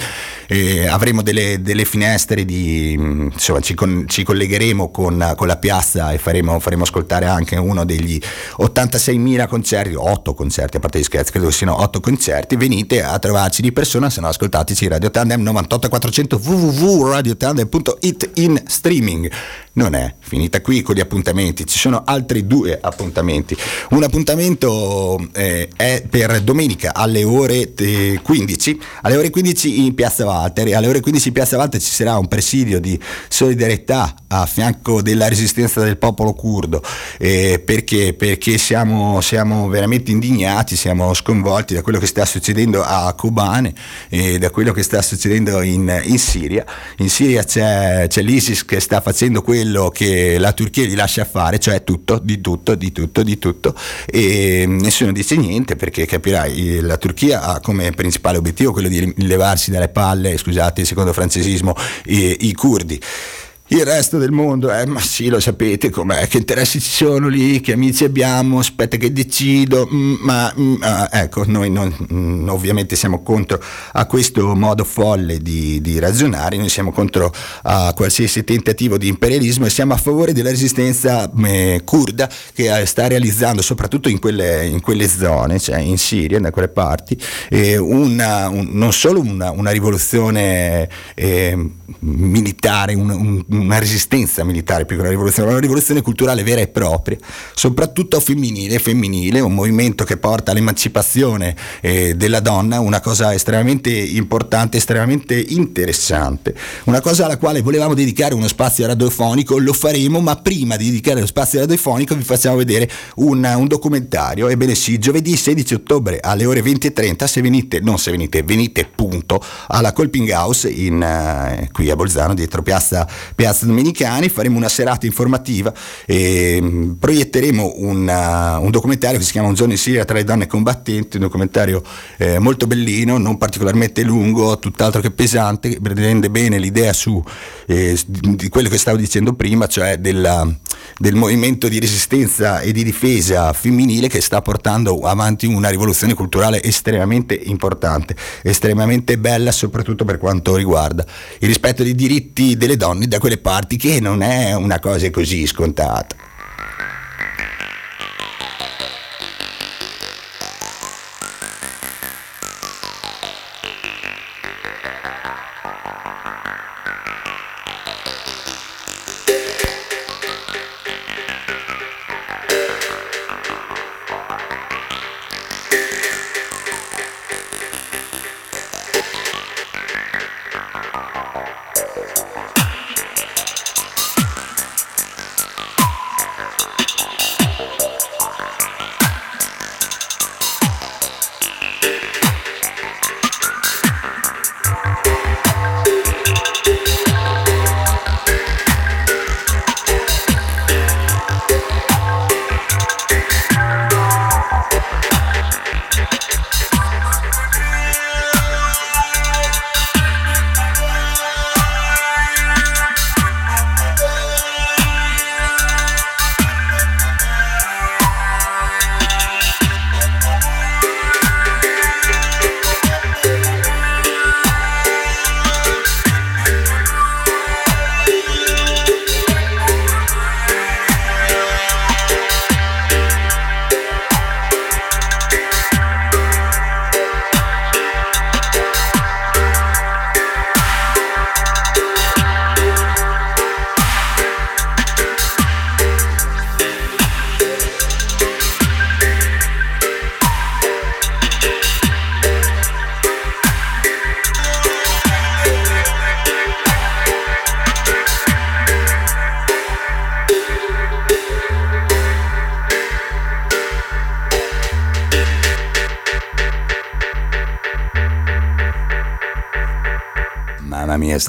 eh, avremo delle, delle finestre di insomma ci, con- ci collegheremo con, con la piazza e faremo, faremo ascoltare anche uno degli 86.000 concerti 8 concerti a parte gli scherzi credo siano 8 concerti. Venite a trovarci di persona se no ascoltateci Radio Tandem 98400 www.radiotandem.it in streaming non è finita qui con gli appuntamenti, ci sono altri due appuntamenti. Un appuntamento eh, è per domenica alle ore eh, 15, alle ore 15 in Piazza Walter e alle ore 15 in Piazza Walter ci sarà un presidio di solidarietà a fianco della resistenza del popolo curdo eh, perché, perché siamo, siamo veramente indignati, siamo sconvolti da quello che sta succedendo a Kobane e da quello che sta succedendo in, in Siria. In Siria c'è, c'è l'ISIS che sta facendo quello che la Turchia gli lascia fare, cioè tutto, di tutto, di tutto, di tutto e nessuno dice niente perché capirai, la Turchia ha come principale obiettivo quello di levarsi dalle palle, scusate il secondo francesismo, i, i curdi. Il resto del mondo, eh, ma sì, lo sapete com'è, che interessi ci sono lì, che amici abbiamo, aspetta che decido, mm, ma mm, ah, ecco, noi non- mm, ovviamente siamo contro a questo modo folle di, di ragionare, noi siamo contro a qualsiasi tentativo di imperialismo e siamo a favore della resistenza eh, kurda che eh, sta realizzando soprattutto in quelle, in quelle zone, cioè in Siria, da quelle parti, eh, una- un- non solo una, una rivoluzione eh, militare, un- un- una resistenza militare più che una rivoluzione, una rivoluzione culturale vera e propria, soprattutto femminile, femminile, un movimento che porta all'emancipazione eh, della donna, una cosa estremamente importante, estremamente interessante, una cosa alla quale volevamo dedicare uno spazio radiofonico, lo faremo, ma prima di dedicare lo spazio radiofonico vi facciamo vedere un, un documentario, ebbene sì, giovedì 16 ottobre alle ore 20.30, se venite, non se venite, venite punto, alla Colping House in, eh, qui a Bolzano, dietro piazza, piazza Domenicani, faremo una serata informativa e mm, proietteremo un, uh, un documentario che si chiama Un giorno in Siria tra le donne combattenti, un documentario eh, molto bellino, non particolarmente lungo, tutt'altro che pesante, che rende bene l'idea su eh, di quello che stavo dicendo prima, cioè della- del movimento di resistenza e di difesa femminile che sta portando avanti una rivoluzione culturale estremamente importante, estremamente bella soprattutto per quanto riguarda il rispetto dei diritti delle donne da quelle parti che non è una cosa così scontata.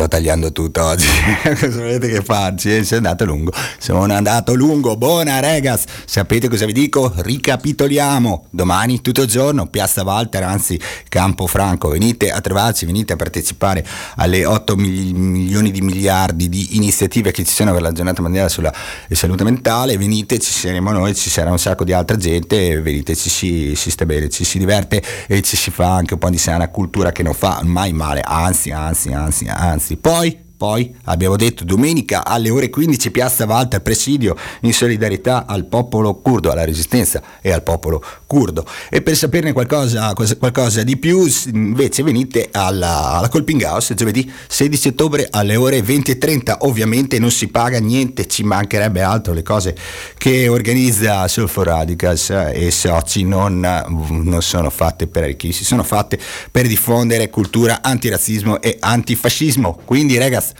Sto tagliando tutto oggi. <laughs> Cosa volete che farci? Eh, Sono andato lungo. Sono andato lungo. Buona, regas. Sapete cosa vi dico? Ricapitoliamo. Domani, tutto il giorno, Piazza Walter, anzi, Campo Franco. Venite a trovarci, venite a partecipare alle 8 mil- milioni di miliardi di iniziative che ci sono per la giornata mondiale sulla salute mentale. Venite, ci saremo noi, ci sarà un sacco di altra gente. Venite, ci si, si sta bene, ci si diverte e ci si fa anche un po' di sana cultura che non fa mai male. Anzi, anzi, anzi, anzi. Poi poi abbiamo detto domenica alle ore 15 Piazza Walter Presidio in solidarietà al popolo curdo, alla resistenza e al popolo curdo. E per saperne qualcosa, qualcosa di più invece venite alla, alla Colping House giovedì 16 ottobre alle ore 20.30. Ovviamente non si paga niente, ci mancherebbe altro, le cose che organizza Sulfur Radicals e soci non, non sono fatte per arricchirsi, sono fatte per diffondere cultura antirazzismo e antifascismo. Quindi ragazzi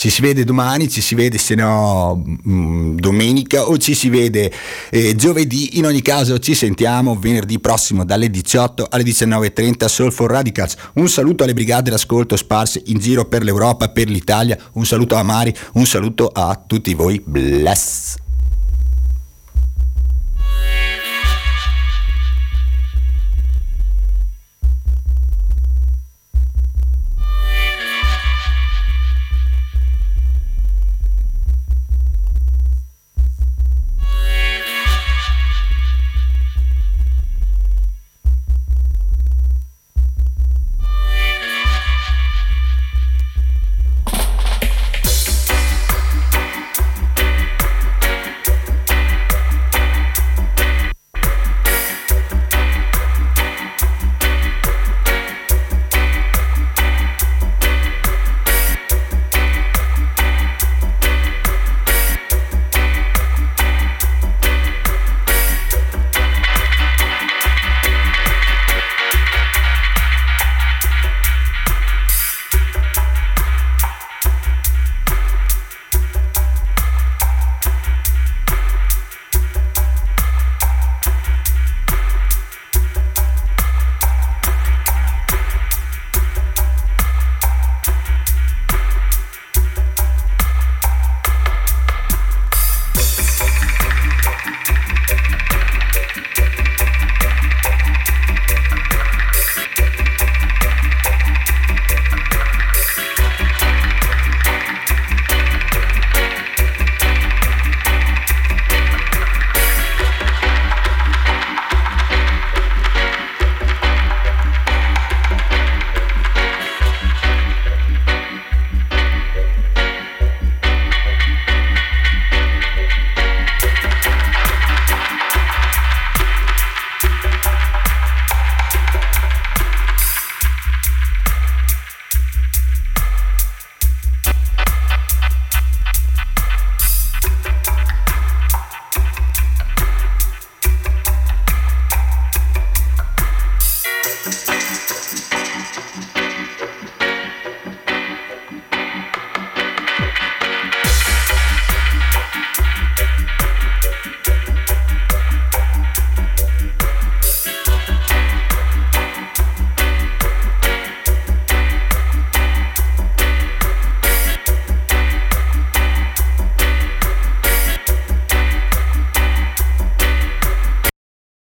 ci si vede domani, ci si vede se no mh, domenica o ci si vede eh, giovedì, in ogni caso ci sentiamo venerdì prossimo dalle 18 alle 19.30 Soul for Radicals. Un saluto alle brigate d'ascolto sparse in giro per l'Europa, per l'Italia, un saluto a Mari, un saluto a tutti voi, bless!